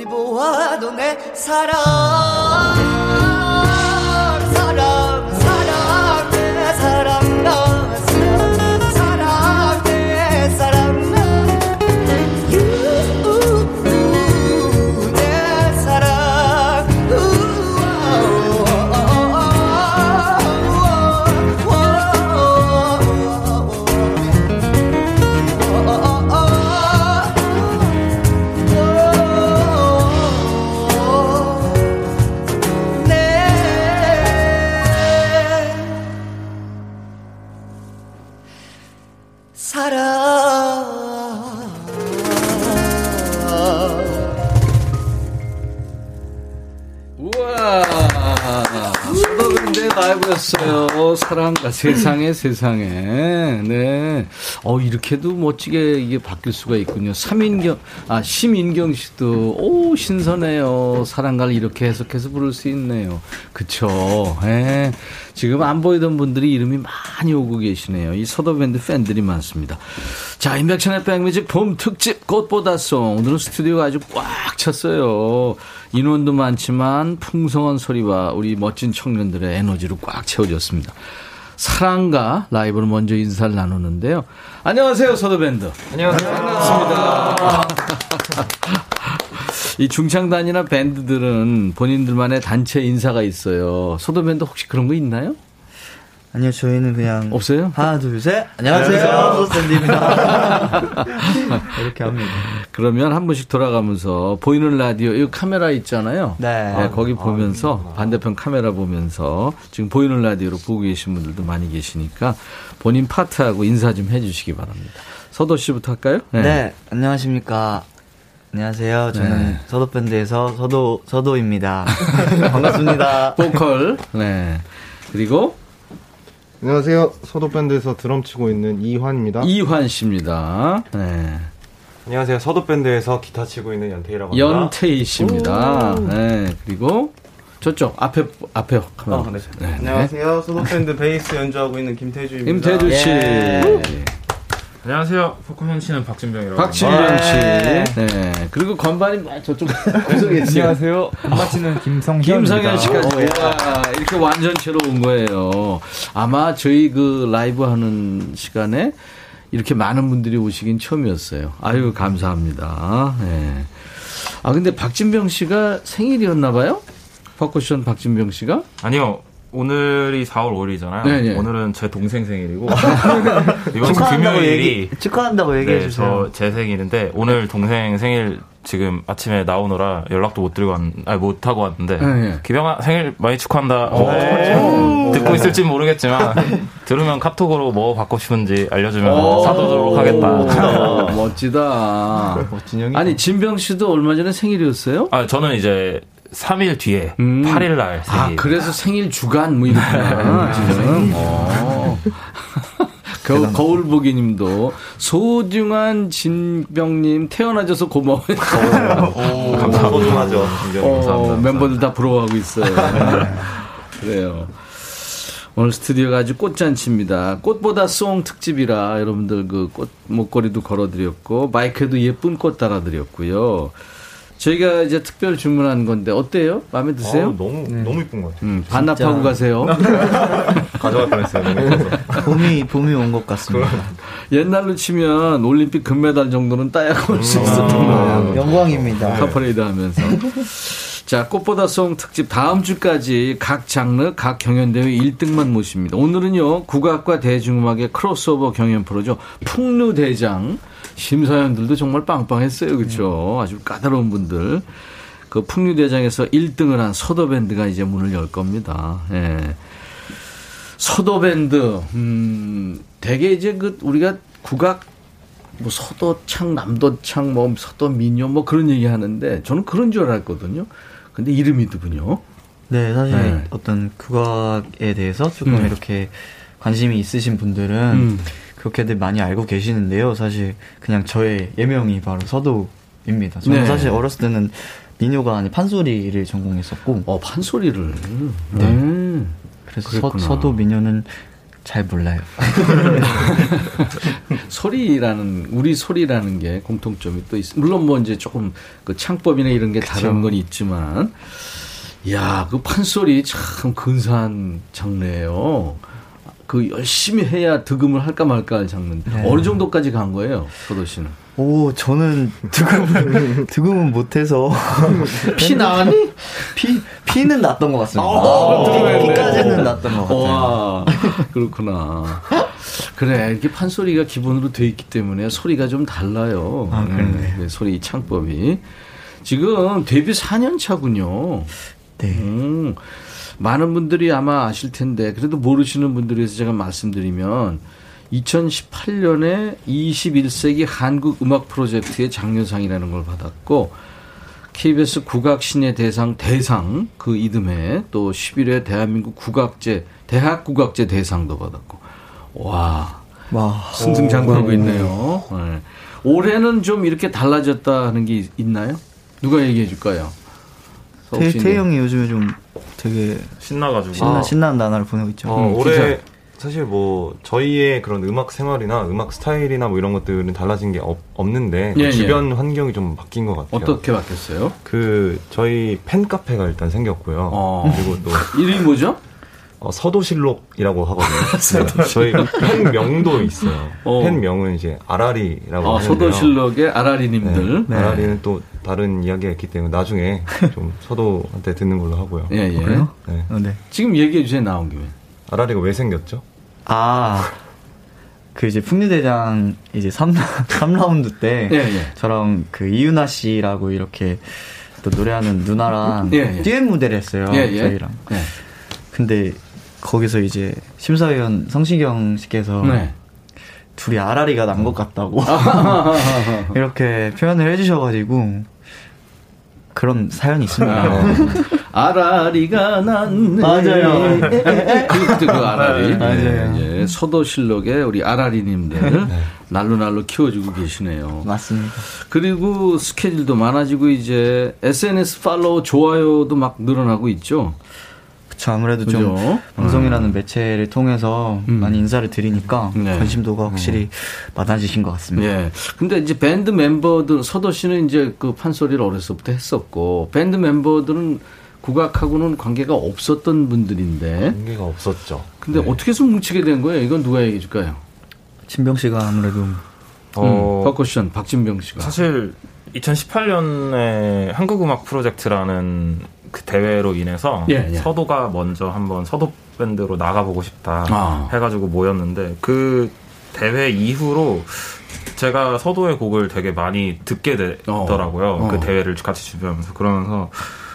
보아도 내 사랑. 사랑과 세상에 세상에. 네. 어, 이렇게도 멋지게 이게 바뀔 수가 있군요. 삼인경, 아, 심인경 씨도, 오, 신선해요. 사랑가를 이렇게 해석해서 부를 수 있네요. 그쵸. 예. 지금 안 보이던 분들이 이름이 많이 오고 계시네요. 이 서더밴드 팬들이 많습니다. 자, 인백천의 백뮤직 봄 특집 꽃보다송. 오늘은 스튜디오가 아주 꽉 찼어요. 인원도 많지만 풍성한 소리와 우리 멋진 청년들의 에너지로 꽉 채워졌습니다. 사랑과 라이브로 먼저 인사를 나누는데요. 안녕하세요, 서더밴드. 안녕하세요. 반갑습니다. 이 중창단이나 밴드들은 본인들만의 단체 인사가 있어요. 서더밴드 혹시 그런 거 있나요? 아니요, 저희는 그냥 없어요? 하나, 둘, 셋. 안녕하세요, 소스탠드입니다. 이렇게 합니다. 그러면 한 번씩 돌아가면서 보이는 라디오 이 카메라 있잖아요. 네. 거기 보면서 반대편 카메라 보면서 지금 보이는 라디오로 보고 계신 분들도 많이 계시니까 본인 파트하고 인사 좀 해주시기 바랍니다. 서도 씨부터 할까요? 네. 안녕하십니까. 안녕하세요. 저는 네. 서도밴드에서 서도, 서도입니다. 반갑습니다. 보컬. 네. 그리고 안녕하세요. 서도밴드에서 드럼 치고 있는 이환입니다. 이환 씨입니다. 네. 안녕하세요. 서도밴드에서 기타 치고 있는 연태희라고 합니다. 연태희 씨입니다. 네. 그리고 저쪽 앞에 앞에 카메라. 어, 네. 네. 네. 안녕하세요. 서도밴드 베이스 연주하고 있는 김태주입니다. 김태주 씨. 예. 안녕하세요. 퍼커션 치는 박진병이라고. 박진병 씨. 네. 네. 그리고 건반이 막 저쪽 구석에. 안녕하세요. 엄마치는 김성현. 김성현 씨까지 오, 예. 와, 이렇게 완전체로 온 거예요. 아마 저희 그 라이브 하는 시간에 이렇게 많은 분들이 오시긴 처음이었어요. 아유 감사합니다. 네. 아 근데 박진병 씨가 생일이었나 봐요? 퍼쿠션 박진병 씨가? 아니요. 오늘이 4월 5일이잖아요. 네, 네. 오늘은 제 동생 생일이고 이번 주 금요일이 얘기, 축하한다고 얘기해 네, 주세요. 저제 생일인데 오늘 동생 생일 지금 아침에 나오느라 연락도 못 드리고 왔, 아니 못 하고 왔는데 네, 네. 기병아 생일 많이 축하한다. 어, 듣고 있을지 모르겠지만 들으면 카톡으로 뭐 받고 싶은지 알려주면 오. 사도록 하겠다. 멋지다. 멋진 형이. 아니 진병 씨도 얼마 전에 생일이었어요? 아 저는 이제 3일 뒤에 8일 날 생일. 아, 그래서 생일 주간 뭐 이렇구나. 지금. 어. 거, 거울 보기 님도 소중한 진병 님 태어나줘서 고마워요. 감사합니다. 소중하죠. 어, 멤버들 다 부러워하고 있어요. 그래요. 오늘 스튜디오가 아주 꽃잔치입니다. 꽃보다 송 특집이라 여러분들 그 꽃 목걸이도 걸어드렸고 마이크에도 예쁜 꽃 달아드렸고요. 저희가 이제 특별 주문한 건데 어때요? 마음에 드세요? 아, 너무 너무 이쁜 것 같아요. 음, 반납하고 가세요. 가져갈 뻔했어요. 봄이 봄이 온 것 같습니다. 옛날로 치면 올림픽 금메달 정도는 따야지 올수 있었던 거예요. 영광입니다. 카퍼레이드 하면서. 자, 꽃보다 송 특집 다음 주까지 각 장르, 각 경연대회 1등만 모십니다. 오늘은요, 국악과 대중음악의 크로스오버 경연 프로죠. 풍류대장. 심사위원들도 정말 빵빵했어요. 그렇죠? 아주 까다로운 분들. 그 풍류대장에서 1등을 한 서도밴드가 이제 문을 열 겁니다. 예. 서도밴드, 음, 대개 이제 그 우리가 국악 뭐 서도창, 남도창, 뭐 서도민요, 뭐 그런 얘기 하는데 저는 그런 줄 알았거든요. 근데 이름이더군요. 네, 사실 네. 어떤 국악에 대해서 조금 음. 이렇게 관심이 있으신 분들은 음. 그렇게들 많이 알고 계시는데요. 사실 그냥 저의 예명이 바로 서도입니다. 저는 네. 사실 어렸을 때는 민요가 아닌 판소리를 전공했었고. 어, 판소리를. 네. 음. 그래서 그랬구나. 서, 도 민요는 잘 몰라요. 소리라는 우리 소리라는 게 공통점이 또 있어. 물론 뭐 이제 조금 그 창법이나 이런 게 다른 건 있지만, 야, 그 판소리 참 근사한 장르예요. 그 열심히 해야 득음을 할까 말까 할 장르인데 네. 어느 정도까지 간 거예요, 서도 씨는? 오, 저는 득음을, 득음은 못해서. 피 나왔니? 피, 피는 났던 것 같습니다. 어, 피, 피까지는 났던 것 같아요. 와, 그렇구나. 그래, 이렇게 판소리가 기본으로 돼 있기 때문에 소리가 좀 달라요. 아, 그러네요. 음, 소리 창법이. 지금 데뷔 4년 차군요. 네. 많은 분들이 아마 아실 텐데, 그래도 모르시는 분들에 서 제가 말씀드리면, 2018년에 21세기 한국 음악 프로젝트의 장려상이라는 걸 받았고, KBS 국악신의 대상 대상 그 이듬해 또 11회 대한민국 국악제 대학 국악제 대상도 받았고 와 와. 승승장구하고 오. 있네요. 네. 올해는 좀 이렇게 달라졌다 하는 게 있- 있나요? 누가 얘기해 줄까요? 태, 서욱 씨는. 태 형이 요즘에 좀 되게 신나가지고. 신나, 아. 신나는 나날을 보내고 있죠. 어, 음, 올해 사실 뭐 저희의 그런 음악 생활이나 음악 스타일이나 뭐 이런 것들은 달라진 게 없, 없는데 그 예, 예. 주변 환경이 좀 바뀐 것 같아요. 어떻게 바뀌었어요? 그 저희 팬 카페가 일단 생겼고요. 어. 그리고 또 이름이 뭐죠? 어, 서도실록이라고 하거든요. 네, 저희 팬명도 있어요. 어. 팬명은 이제 아라리라고 어, 하는데요. 서도실록의 아라리님들. 네. 아라리는 또 다른 이야기가 있기 때문에 나중에 좀 서도한테 듣는 걸로 하고요. 예, 예. 그래요? 네. 어, 네. 지금 얘기해 주세요, 나온 김에. 아라리가 왜 생겼죠? 아, 그 이제 풍류대장 이제 3, 삼라운드 때 예, 예. 저랑 그 이윤아 씨라고 이렇게 또 노래하는 누나랑 예, 예. 듀엣 무대를 했어요. 예, 예. 저희랑. 예. 근데 거기서 이제 심사위원 성시경 씨께서 네. 둘이 아라리가 난 것 같다고 이렇게 표현을 해주셔가지고 그런 사연이 있습니다. 아라리가 났네. 맞아요. 그, 그 아라리. 맞아요. 예, 예. 서도실록의 우리 아라리님들 날로 날로 키워주고 계시네요. 맞습니다. 그리고 스케줄도 많아지고 이제 SNS 팔로우 좋아요도 막 늘어나고 있죠. 그쵸 아무래도 그죠? 좀 방송이라는 매체를 통해서 많이 인사를 드리니까 네. 관심도가 확실히 많아지신 것 같습니다. 예. 근데 이제 밴드 멤버들 서도 씨는 이제 그 판소리를 어렸을 때 했었고 밴드 멤버들은 국악하고는 관계가 없었던 분들인데 관계가 없었죠. 근데 어떻게 해서 뭉치게 된 거예요? 이건 누가 얘기해 줄까요? 진병 씨가 아무래도 어, 음, 퍼커션 박진병 씨가 사실 2018년에 한국음악 프로젝트라는 그 대회로 인해서 예, 예. 서도가 먼저 한번 서도 밴드로 나가보고 싶다 아. 해가지고 모였는데 그 대회 이후로 제가 서도의 곡을 되게 많이 듣게 되더라고요. 어. 그 대회를 같이 준비하면서 그러면서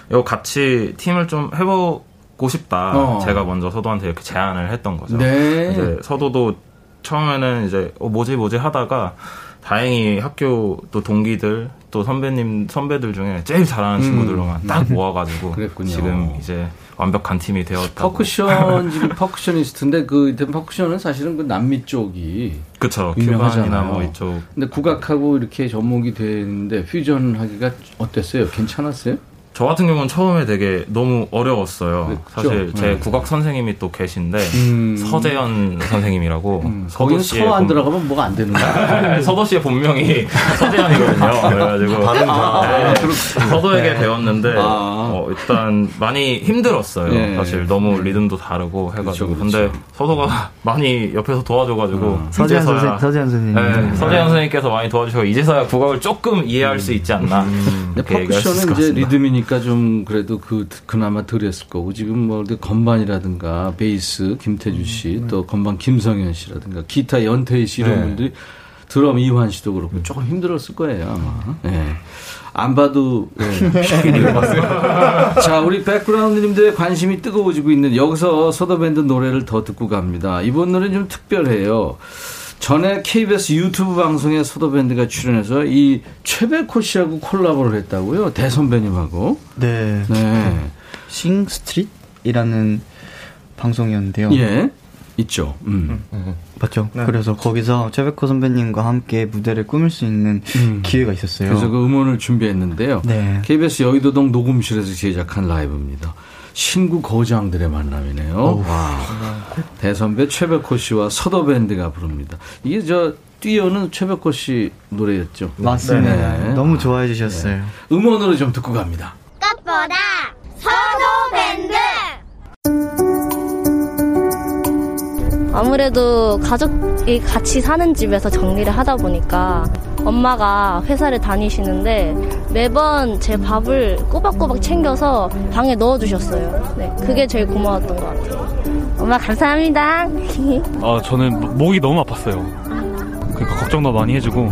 이거 같이 팀을 좀 해보고 싶다. 어. 제가 먼저 서도한테 이렇게 제안을 했던 거죠. 네. 이제 서도도 처음에는 이제 어, 뭐지 뭐지 하다가 다행히 학교 또 동기들 또 선배님 선배들 중에 제일 잘하는 음. 친구들만 딱 음. 모아가지고 그랬군요. 지금 이제 완벽한 팀이 되었다. 퍼쿠션 지금 퍼쿠셔니스트인데 그 퍼쿠션은 사실은 그 남미 쪽이 그쵸 유명하잖아요. 뭐 이쪽 근데 국악하고 이렇게 접목이 되는데 퓨전 하기가 어땠어요? 괜찮았어요? 저 같은 경우는 처음에 되게 너무 어려웠어요. 그렇죠. 사실 제 네. 국악 선생님이 또 계신데 음. 서재현 선생님이라고 거기는 서안 들어가면 뭐가 안 되는 거야? 서도 씨의 본명이 서재현이거든요. 그래가지고 다. 네, 그렇구나. 서도에게 네. 배웠는데 아. 어, 일단 많이 힘들었어요. 네. 사실 너무 리듬도 다르고 해가지고 그렇죠, 근데 서도가 많이 옆에서 도와줘가지고 서재현 이제서야- 선생- 서재현 선생님. 네, 서재현 선생님께서 많이 도와주시고 이제서야 국악을 조금 이해할 수 있지 않나. 있을 퍼쿠션은 것 이제 같습니다. 리듬이니까 좀 그래도 그 그나마 덜했을 거고 지금 뭐 건반이라든가 베이스 김태주 씨또 건반 김성현 씨라든가 기타 연태희 씨 이런 네. 분들이 드럼 이환 씨도 그렇고 조금 힘들었을 거예요 아마. 예. 안 봐도 예. 자 우리 백그라운드님들의 관심이 뜨거워지고 있는 여기서 소다밴드 노래를 더 듣고 갑니다. 이번 노래는 좀 특별해요. 전에 KBS 유튜브 방송에 소다밴드가 출연해서 이 최백호 씨하고 콜라보를 했다고요. 대선배님하고. 네. 네. 싱 스트릿이라는 방송이었는데요. 예. 있죠. 음. 맞죠. 네. 그래서 거기서 최백호 선배님과 함께 무대를 꾸밀 수 있는 기회가 있었어요. 그래서 그 음원을 준비했는데요. 네. KBS 여의도동 녹음실에서 제작한 라이브입니다. 신구 거장들의 만남이네요. 와. 대선배 최백호 씨와 서도밴드가 부릅니다. 이게 저 뛰어는 최백호 씨 노래였죠. 맞습니다. 네. 너무 좋아해 주셨어요. 네. 음원으로 좀 듣고 갑니다. 꽃보다 선호밴드 아무래도 가족이 같이 사는 집에서 정리를 하다 보니까 엄마가 회사를 다니시는데 매번 제 밥을 꼬박꼬박 챙겨서 방에 넣어주셨어요. 네, 그게 제일 고마웠던 것 같아요. 엄마 감사합니다. 아, 저는 목이 너무 아팠어요. 그러니까 걱정도 많이 해주고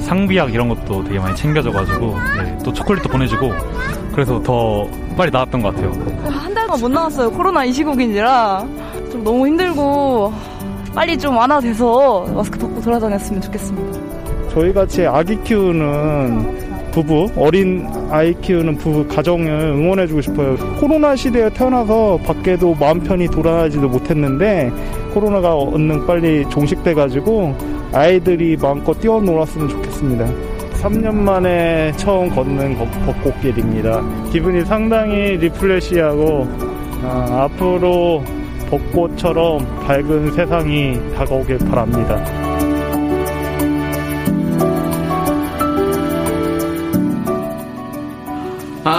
상비약 이런 것도 되게 많이 챙겨줘가지고 네, 또 초콜릿도 보내주고 그래서 더 빨리 나았던 것 같아요. 한 달간 못 나왔어요. 코로나 이 시국인지라 좀 너무 힘들고 빨리 좀 완화돼서 마스크 벗고 돌아다녔으면 좋겠습니다. 저희 같이 아기 키우는 부부, 어린 아이 키우는 부부 가정을 응원해주고 싶어요. 코로나 시대에 태어나서 밖에도 마음 편히 돌아다니지도 못했는데 코로나가 얼른 빨리 종식돼가지고 아이들이 마음껏 뛰어놀았으면 좋겠습니다. 3년 만에 처음 걷는 벚- 벚꽃길입니다. 기분이 상당히 리플레시하고 아, 앞으로 벚꽃처럼 밝은 세상이 다가오길 바랍니다.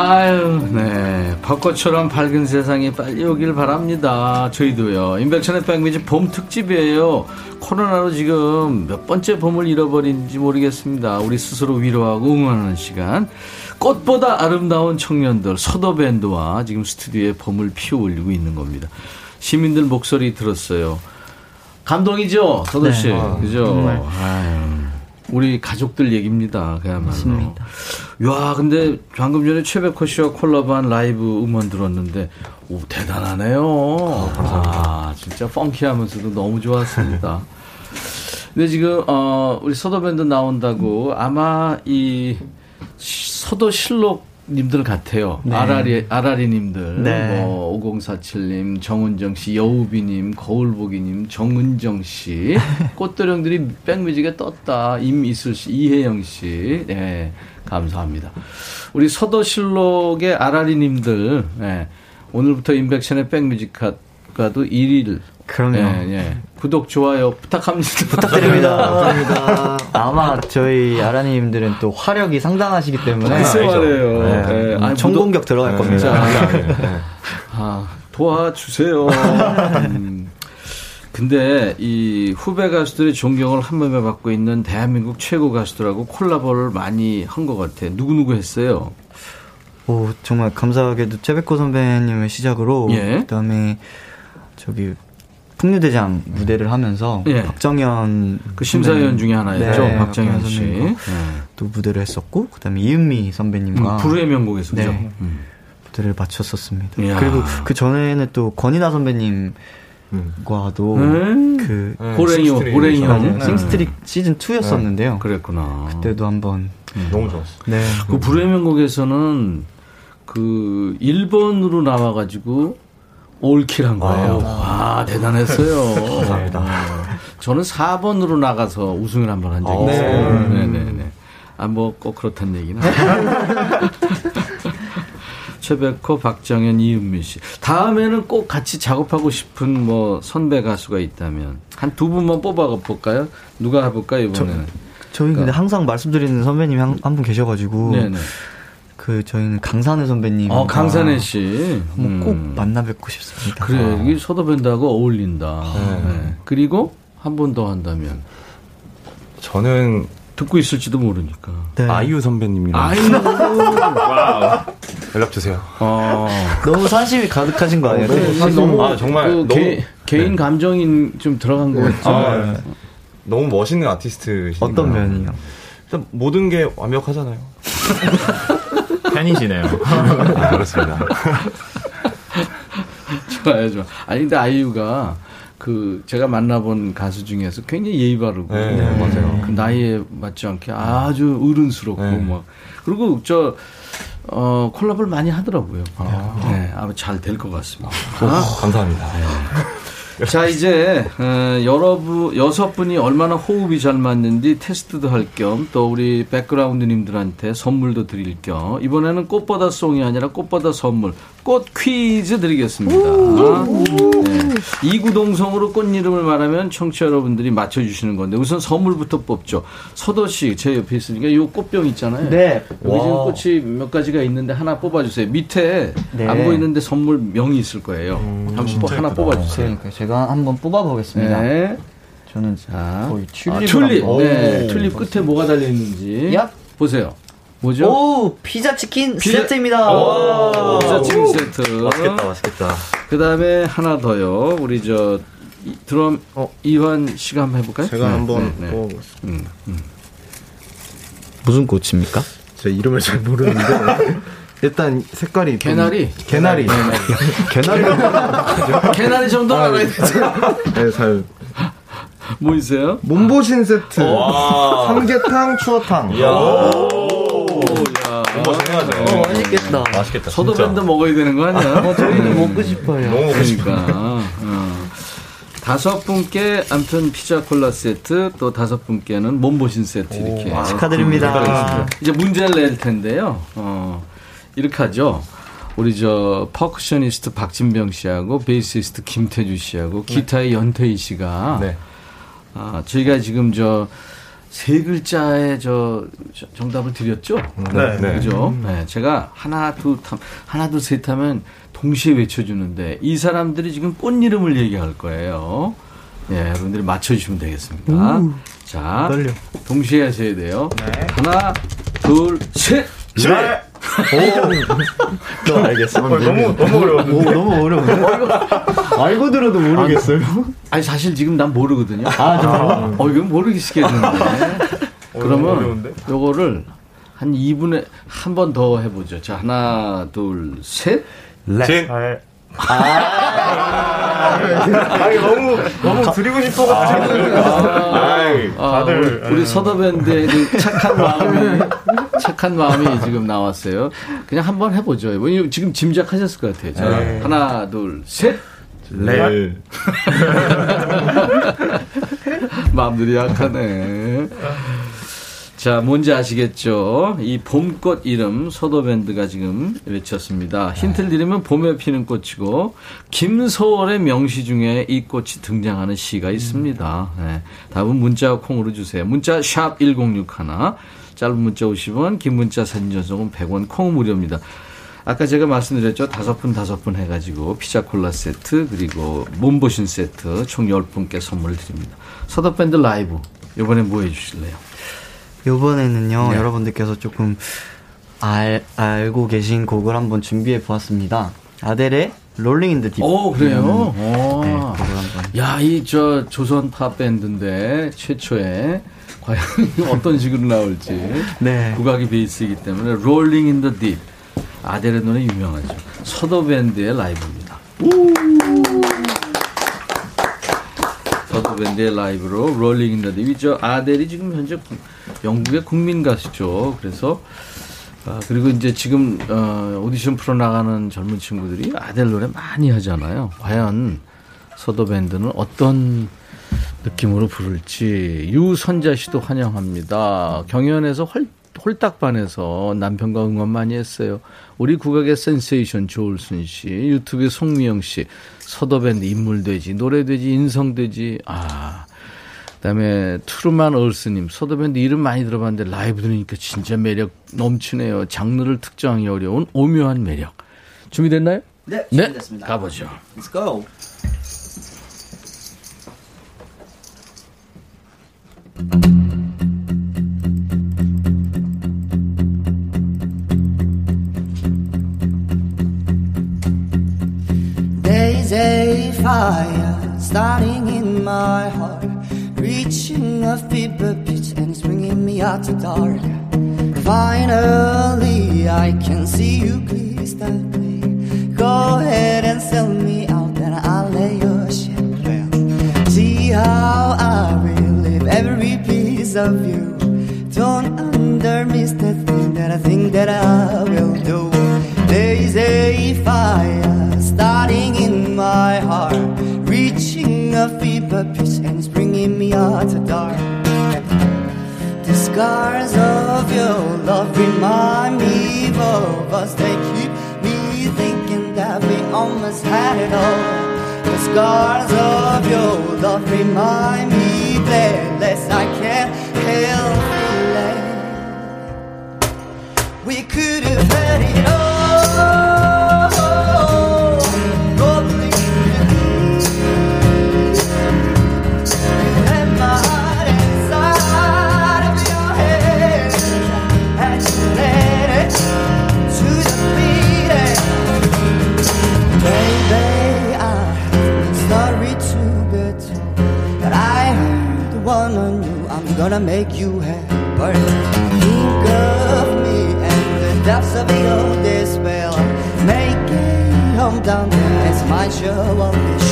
아유, 네. 벚꽃처럼 밝은 세상이 빨리 오길 바랍니다. 저희도요. 인백천의 백미지 봄 특집이에요. 코로나로 지금 몇 번째 봄을 잃어버린지 모르겠습니다. 우리 스스로 위로하고 응원하는 시간. 꽃보다 아름다운 청년들, 서도밴드와 지금 스튜디오에 봄을 피워 올리고 있는 겁니다. 시민들 목소리 들었어요. 감동이죠, 서도 씨. 네. 아, 그죠? 정말. 아유, 우리 가족들 얘기입니다. 그야말로. 야, 근데 방금 전에 최백호 씨와 콜라보한 라이브 음원 들었는데, 오, 대단하네요. 아, 진짜 펑키하면서도 너무 좋았습니다. 근데 지금, 어, 우리 서도밴드 나온다고 아마 이 서도 실록 님들 같아요. 네. 아라리, 아라리 님들. 네. 뭐, 5047님, 정은정 씨, 여우비 님, 거울보기 님, 정은정 씨. 꽃도령들이 백뮤직에 떴다. 임이슬 씨, 이혜영 씨. 네. 감사합니다. 우리 서도실록의 아라리 님들, 예, 오늘부터 인백션의 백뮤직가도 1일. 그럼요. 예, 예. 구독, 좋아요 부탁합니다. 부탁드립니다. 아마 저희 아라님들은 또 화력이 상당하시기 때문에 글쎄 말이에요. 네. 예. 음, 아니, 총공격 들어갈 겁니다. 자, 아, 도와주세요. 음. 근데 이 후배 가수들의 존경을 한 몸에 받고 있는 대한민국 최고 가수들하고 콜라보를 많이 한 것 같아. 누구누구 했어요? 오, 정말 감사하게도 최백호 선배님을 시작으로 예. 그다음에 저기 풍류대장 무대를 하면서 예. 박정현 그 심사위원 중에 하나였죠, 박정현 씨. 선배님과 네. 또 무대를 했었고 그다음에 이은미 선배님과 음, 불후의 명곡에서죠. 네. 음. 무대를 마쳤었습니다. 이야. 그리고 그 전에는 또 권이나 선배님 과도 음. 그 네, 호랭이요. 맞아요. 네. 싱스트릿 시즌 2였었는데요. 네, 그랬구나. 그때도 한번 너무 좋았어. 네. 그 불의 명곡에서는 그 1번으로 나와 가지고 올킬한 거예요. 와, 대단했어요. 감사합니다. 어. 저는 4번으로 나가서 우승을 한 번 한 적이 네. 있어요. 네네네. 아, 뭐 꼭 그렇단 얘기는. 최백호, 박정현, 이은미 씨. 다음에는 꼭 같이 작업하고 싶은 뭐 선배 가수가 있다면 한 두 분만 뽑아 볼까요? 누가 해볼까요 이번에는? 저희 근데 항상 말씀드리는 선배님이 한 분 계셔가지고 네네. 그 저희는 강산에 선배님. 어, 강산에 씨. 한번 꼭 음. 만나 뵙고 싶습니다. 그래, 이게 서도밴드하고 어울린다. 네. 그리고 한 번 더 한다면 저는 듣고 있을지도 모르니까. 아이유 선배님이랑 아이유. Wow. 연락 주세요. 어. 너무 사심이 가득하신 거 아니에요? 너무, 너무 아, 정말 그 너무 개, 개인 감정이 좀 들어간 거 같죠? 아, 너무 멋있는 아티스트시니까 어떤 면이요? 일단 모든 게 완벽하잖아요. 팬이시네요. 아, 그렇습니다. 좋아요, 좋아. 아니, 근데 아이유가 그 제가 만나본 가수 중에서 굉장히 예의 바르고 네, 맞아요. 그 나이에 맞지 않게 아주 어른스럽고 네. 막 그리고 저 어, 콜라보를 많이 하더라고요. 네, 아마 잘 될 것 같습니다. 오, 감사합니다. 자 이제 어, 여러분 여섯 분이 얼마나 호흡이 잘 맞는지 테스트도 할 겸 또 우리 백그라운드님들한테 선물도 드릴 겸 이번에는 꽃보다 송이 아니라 꽃보다 선물 꽃 퀴즈 드리겠습니다. 네. 이구동성으로 꽃 이름을 말하면 청취자 여러분들이 맞춰주시는 건데 우선 선물부터 뽑죠. 서도 씨 제 옆에 있으니까 이 꽃병 있잖아요. 네. 여기 지금 와. 꽃이 몇 가지가 있는데 하나 뽑아주세요. 밑에 네. 안 보이는데 선물 명이 있을 거예요. 한번 뽑- 하나 뽑아주세요. 그러니까 제가 한번 뽑아보겠습니다. 네. 저는 자, 거의 아, 튤립. 한번- 네, 오. 튤립 끝에 뭐가 달려 있는지 야. 보세요. 뭐죠? 오 피자 치킨 피자- 세트입니다. 오, 피자 치킨 세트. 맛있겠다, 맛있겠다. 그 다음에 하나 더요. 우리 저 이- 드럼 이환 씨가 한번 해볼까요? 제가 네, 한번 네, 네. 음, 음. 무슨 꽃입니까? 제 이름을 잘 모르는데 일단 색깔이 좀- 개나리? 개나리 개나리 개나리 정도 알아야 되죠. 네, 잘. 뭐 있어요? 몸보신 세트 와. 삼계탕 추어탕 이야. 야. 멋있하죠. 어, 맛있겠다. 맛있겠다. 서도밴드 먹어야 되는 거 아니야? 어, 저희도 먹고 싶어요. 너무 먹고. 그러니까 어. 다섯 분께 암튼 피자 콜라 세트 또 다섯 분께는 몸보신 세트 이렇게 아, 축하드립니다. 이제 문제를 낼 텐데요. 어, 이렇게 하죠. 우리 저 percussionist 박진병 씨하고 베이시스트 김태주 씨하고 기타의 연태희 씨가 네. 아, 저희가 지금 저 세 글자의 저 저- 정답을 드렸죠? 네. 네. 그죠? 네. 제가 하나, 둘, 탐, 하나, 둘, 셋 하면 동시에 외쳐주는데 이 사람들이 지금 꽃 이름을 얘기할 거예요. 예, 여러분들이 맞춰주시면 되겠습니다. 자, 떨려. 동시에 하셔야 돼요. 하나, 둘, 셋! 네. 너 알겠어. 너무 너무 어려워. 오, 너무 어려운데? 알고 들어도 모르겠어요. 아니, 사실 지금 난 모르거든요. 아, 정말? 어, 이건 모르겠겠는데. 그러면 어려운데? 요거를 한 2분에 한 번 더 해보죠. 자, 하나, 둘, 셋. 진. 아, 이거 너무 너무 드리고 싶어가지고. 아이, 아, 다들 우리, 우리 서더밴드의 그 착한 마음이 착한 마음이 지금 나왔어요. 그냥 한번 해보죠. 왜냐면 지금 짐작하셨을 것 같아요. 자, 네. 하나, 둘, 셋. 네. 마음들이 약하네. 자, 뭔지 아시겠죠? 이 봄꽃 이름 서도밴드가 지금 외쳤습니다. 힌트를 드리면 봄에 피는 꽃이고 김서월의 명시 중에 이 꽃이 등장하는 시가 있습니다. 네. 답은 문자 콩으로 주세요. 문자 샵 1061, 짧은 문자 50원, 긴 문자 사진 전송은 100원, 콩 무료입니다. 아까 제가 말씀드렸죠. 다섯 분 다섯 분 해가지고 피자 콜라 세트 그리고 몸보신 세트 총 10분께 선물 드립니다. 서도밴드 라이브 이번엔 뭐 해주실래요? 이번에는요, 네. 여러분들께서 조금 알, 알고 계신 곡을 한번 준비해 보았습니다. 아델의 Rolling in the Deep. 오 그래요? 오. 네, 곡을 한번. 야, 이 저 조선 팝 밴드인데 최초에 과연 어떤 식으로 나올지 네. 국악이 베이스이기 때문에 Rolling in the Deep. 아델의 노래 유명하죠. 서도 밴드의 라이브입니다. 서도밴드의 라이브로 Rolling in the Deep이죠. 아델이 지금 현재 영국의 국민 가수죠. 그래서 아, 그리고 이제 지금 어, 오디션 프로 나가는 젊은 친구들이 아델 노래 많이 하잖아요. 과연 서도밴드는 어떤 느낌으로 부를지 유선자 씨도 환영합니다. 경연에서 헐, 홀딱 반해서 남편과 응원 많이 했어요. 우리 국악의 센세이션 조울순 씨, 유튜브의 송미영 씨, 서도밴드 인물되지, 노래되지, 인성되지, 아. 그다음에 트루만 얼스님, 서더밴드 이름 많이 들어봤는데 라이브 들으니까 진짜 매력 넘치네요. 장르를 특정하기 어려운 오묘한 매력. 준비됐나요? 네, 준비됐습니다. 네, 가보죠. Let's go. Fire starting in my heart, reaching a fever pitch and it's bringing me out to dark. Finally, I can see you clear. Go ahead and sell me out, and I'll lay your ship well. See how I will live every piece of you. Don't undermiss the thing that I think that I will do. There is a fire starting in my heart, reaching a fever pitch and bringing me out to dark. The scars of your love remind me of us. They keep me thinking that we almost had it all. The scars of your love remind me breathless. I can't help feeling we could have had it all. Gonna make you happy. Think of me and the depths of your despair. Make it home down it's my show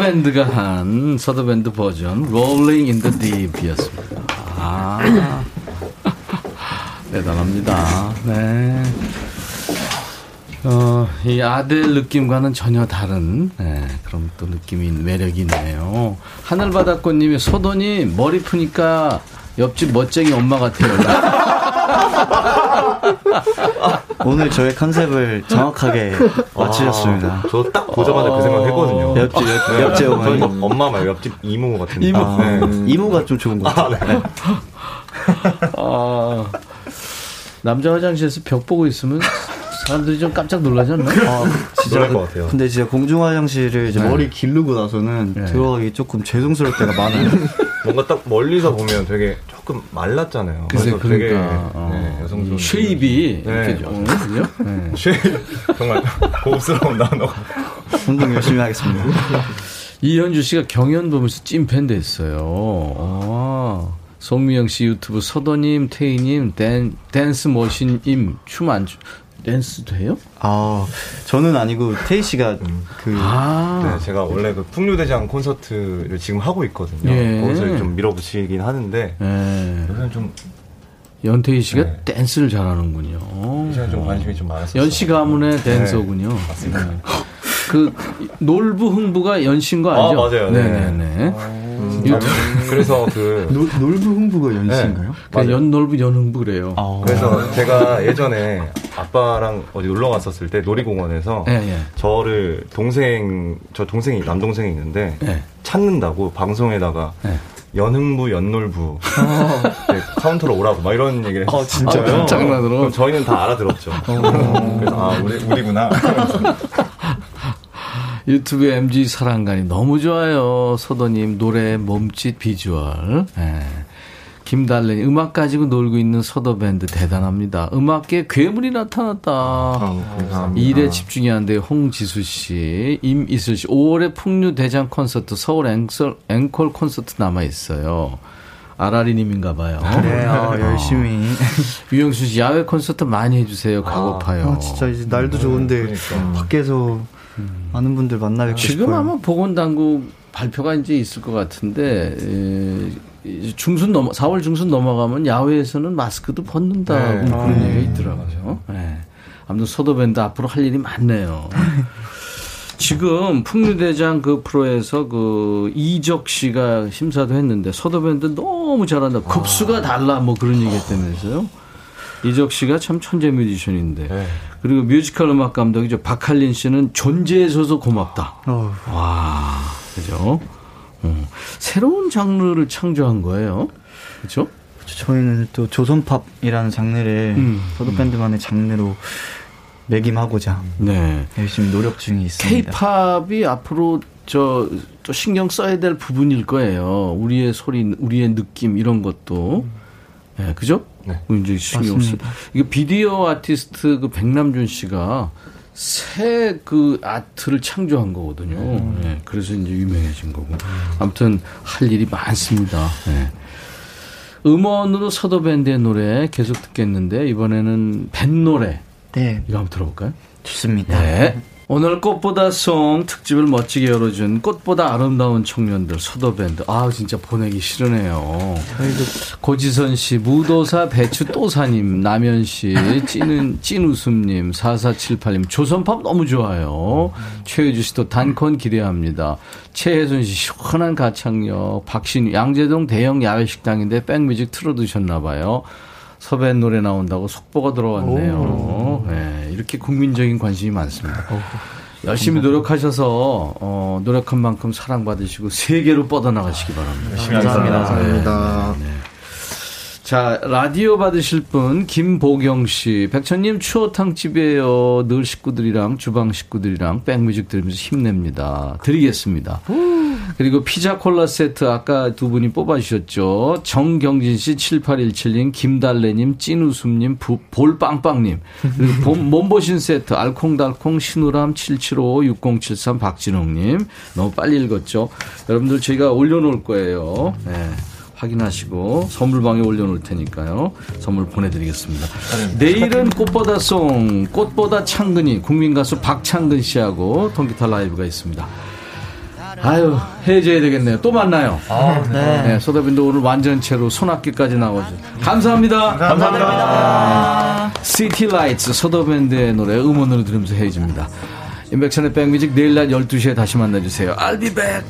서더밴드가 한 서더밴드 버전 Rolling in the Deep이었습니다. 아, 대단합니다. 네. 어, 이 아델 느낌과는 전혀 다른 네, 그런 또 느낌이 매력이 있네요. 하늘바다꽃님이 소돈이 머리 푸니까 옆집 멋쟁이 엄마 같아요. 오늘 저의 컨셉을 정확하게 맞추셨습니다. 아, 저딱 보자마자 그 생각 했거든요. 옆집, 옆, 네. 옆집 어머니. 저희 엄마 말고 옆집 이모 같은 이모. 네. 이모가 좀 좋은 것 같아요. 네. 아, 남자 화장실에서 벽 보고 있으면 사람들이 좀 깜짝 놀라지 않나? 아, 진짜 그- 것 같아요. 근데 진짜 공중 화장실을 이제 네. 머리 기르고 나서는 들어가기 조금 죄송스러울 때가 많아요. 뭔가 딱 멀리서 보면 되게 조금 말랐잖아요. 그래서 되게 그러니까, 어. 네, 여성스러운 shape이 네, 이렇게? 네. shape 정말 고급스러운 단어. 운동 열심히 하겠습니다. 이현주 씨가 경연 보면서 찐팬 됐어요. 아, 송미영 씨 유튜브 서도님, 태희님, 댄, 댄스 머신임, 춤 안, 추, 댄스도 해요? 아, 저는 아니고 태희 씨가 그 아. 네, 제가 원래 그 풍류대장 콘서트를 지금 하고 있거든요. 예. 거기서 좀 밀어붙이긴 하는데 네. 요새는 좀 연태희 씨가 네. 댄스를 잘하는군요. 요새는 좀 관심이 좀 많았어요. 연씨 가문의 댄서군요. 네, 맞습니다. 네. 그 놀부 흥부가 연신 거아 아니죠? 맞아요. 네. 네네 네. 음, 유튜브- 그래서 그 놀, 놀부 흥부가 연신인가요? 네. 그냥 연놀부 연 흥부 그래요. 아. 그래서 제가 예전에 아빠랑 어디 놀러 갔었을 때 놀이공원에서 예, 예. 저를 동생 저 동생이 남동생이 있는데 예. 찾는다고 방송에다가 예. 연흥부 연놀부 네, 카운터로 오라고 막 이런 얘기를 아, 진짜요? 아, 장난으로? 그럼 저희는 다 알아들었죠. 그래서 아 우리 우리구나. 유튜브 MG 사랑간이 너무 좋아요. 서도님 노래, 몸짓, 비주얼. 예. 김달래 음악 가지고 놀고 있는 서도 밴드 대단합니다. 음악계 괴물이 나타났다. 감사합니다. 일에 집중이 안 돼요. 홍지수 씨, 임이슬 씨. 5월에 풍류 대장 콘서트 서울 앵콜, 앵콜 콘서트 남아 있어요. 아라리님인가 봐요. 네, 아, 열심히. 유영수 씨 야외 콘서트 많이 해주세요. 가고파요. 아, 진짜 이제 날도 좋은데 밖에서 많은 분들 만나 뵙고 지금 싶어요. 아마 보건당국 발표가 이제 있을 것 같은데 에, 이제 중순 넘어 4월 중순 넘어가면 야외에서는 마스크도 벗는다 네. 고 그런 아, 얘기가 있더라고요. 네. 아무튼 소도밴드 앞으로 할 일이 많네요. 지금 풍류대장 그 프로에서 그 이적 씨가 심사도 했는데 서도밴드 너무 잘한다. 급수가 달라 뭐 그런 얘기 했다면서요. 이적 씨가 참 천재 뮤지션인데 네. 그리고 뮤지컬 음악 감독이죠 박할린 씨는 존재해줘서 고맙다. 어, 와, 그죠? 음, 새로운 장르를 창조한 거예요. 그죠? 저희는 또 조선팝이라는 장르를 음, 서도 밴드만의 장르로 매김하고자 네. 열심히 노력 중에 있습니다. 케이팝이 앞으로 저, 또 신경 써야 될 부분일 거예요. 우리의 소리, 우리의 느낌, 이런 것도. 네, 그죠? 네. 이제 신경 쓰. 이게 비디오 아티스트 그 백남준 씨가 새그 아트를 창조한 거거든요. 네, 그래서 이제 유명해진 거고. 아무튼 할 일이 많습니다. 네. 음원으로 서도밴드의 노래 계속 듣겠는데 이번에는 밴 노래 네, 이거 한번 들어볼까요? 좋습니다. 네. 오늘 꽃보다 송 특집을 멋지게 열어준 꽃보다 아름다운 청년들 소도밴드. 아 진짜 보내기 싫으네요. 고지선 씨, 무도사 배추 또사님, 남현 씨, 찐은 찐웃음님, 4478님, 조선팝 너무 좋아요. 최혜주 씨도 단콘 기대합니다. 최혜순 씨, 시원한 가창력. 박신, 양재동 대형 야외식당인데 백뮤직 틀어두셨나봐요. 섭외 노래 나온다고 속보가 들어왔네요. 네, 이렇게 국민적인 관심이 많습니다. 열심히 노력하셔서 어, 노력한 만큼 사랑받으시고 세계로 뻗어나가시기 바랍니다. 감사합니다. 감사합니다. 자, 라디오 받으실 분, 김보경 씨. 백천님, 추어탕집이에요. 늘 식구들이랑, 주방 식구들이랑 백뮤직 들으면서 힘냅니다. 드리겠습니다. 그리고 피자 콜라 세트 아까 두 분이 뽑아주셨죠. 정경진 씨, 7817님, 김달래님, 부- 볼빵빵님. 그리고 봄- 몸보신 세트, 알콩달콩, 신우람, 775, 6073, 박진홍님. 너무 빨리 읽었죠. 여러분들 저희가 올려놓을 거예요. 네. 확인하시고 선물방에 올려놓을 테니까요. 선물 보내드리겠습니다. 내일은 꽃보다송, 꽃보다 창근이 국민가수 박창근 씨하고 통기타 라이브가 있습니다. 아유 해줘야 되겠네요. 또 만나요. 네. 네, 서도밴드 오늘 완전체로 손학기까지 나오죠. 감사합니다. 감사합니다. City Lights 서도밴드의 노래 음원으로 들으면서 헤어집니다. 인백천의 백뮤직 내일 낮 12시에 다시 만나주세요. I'll be back.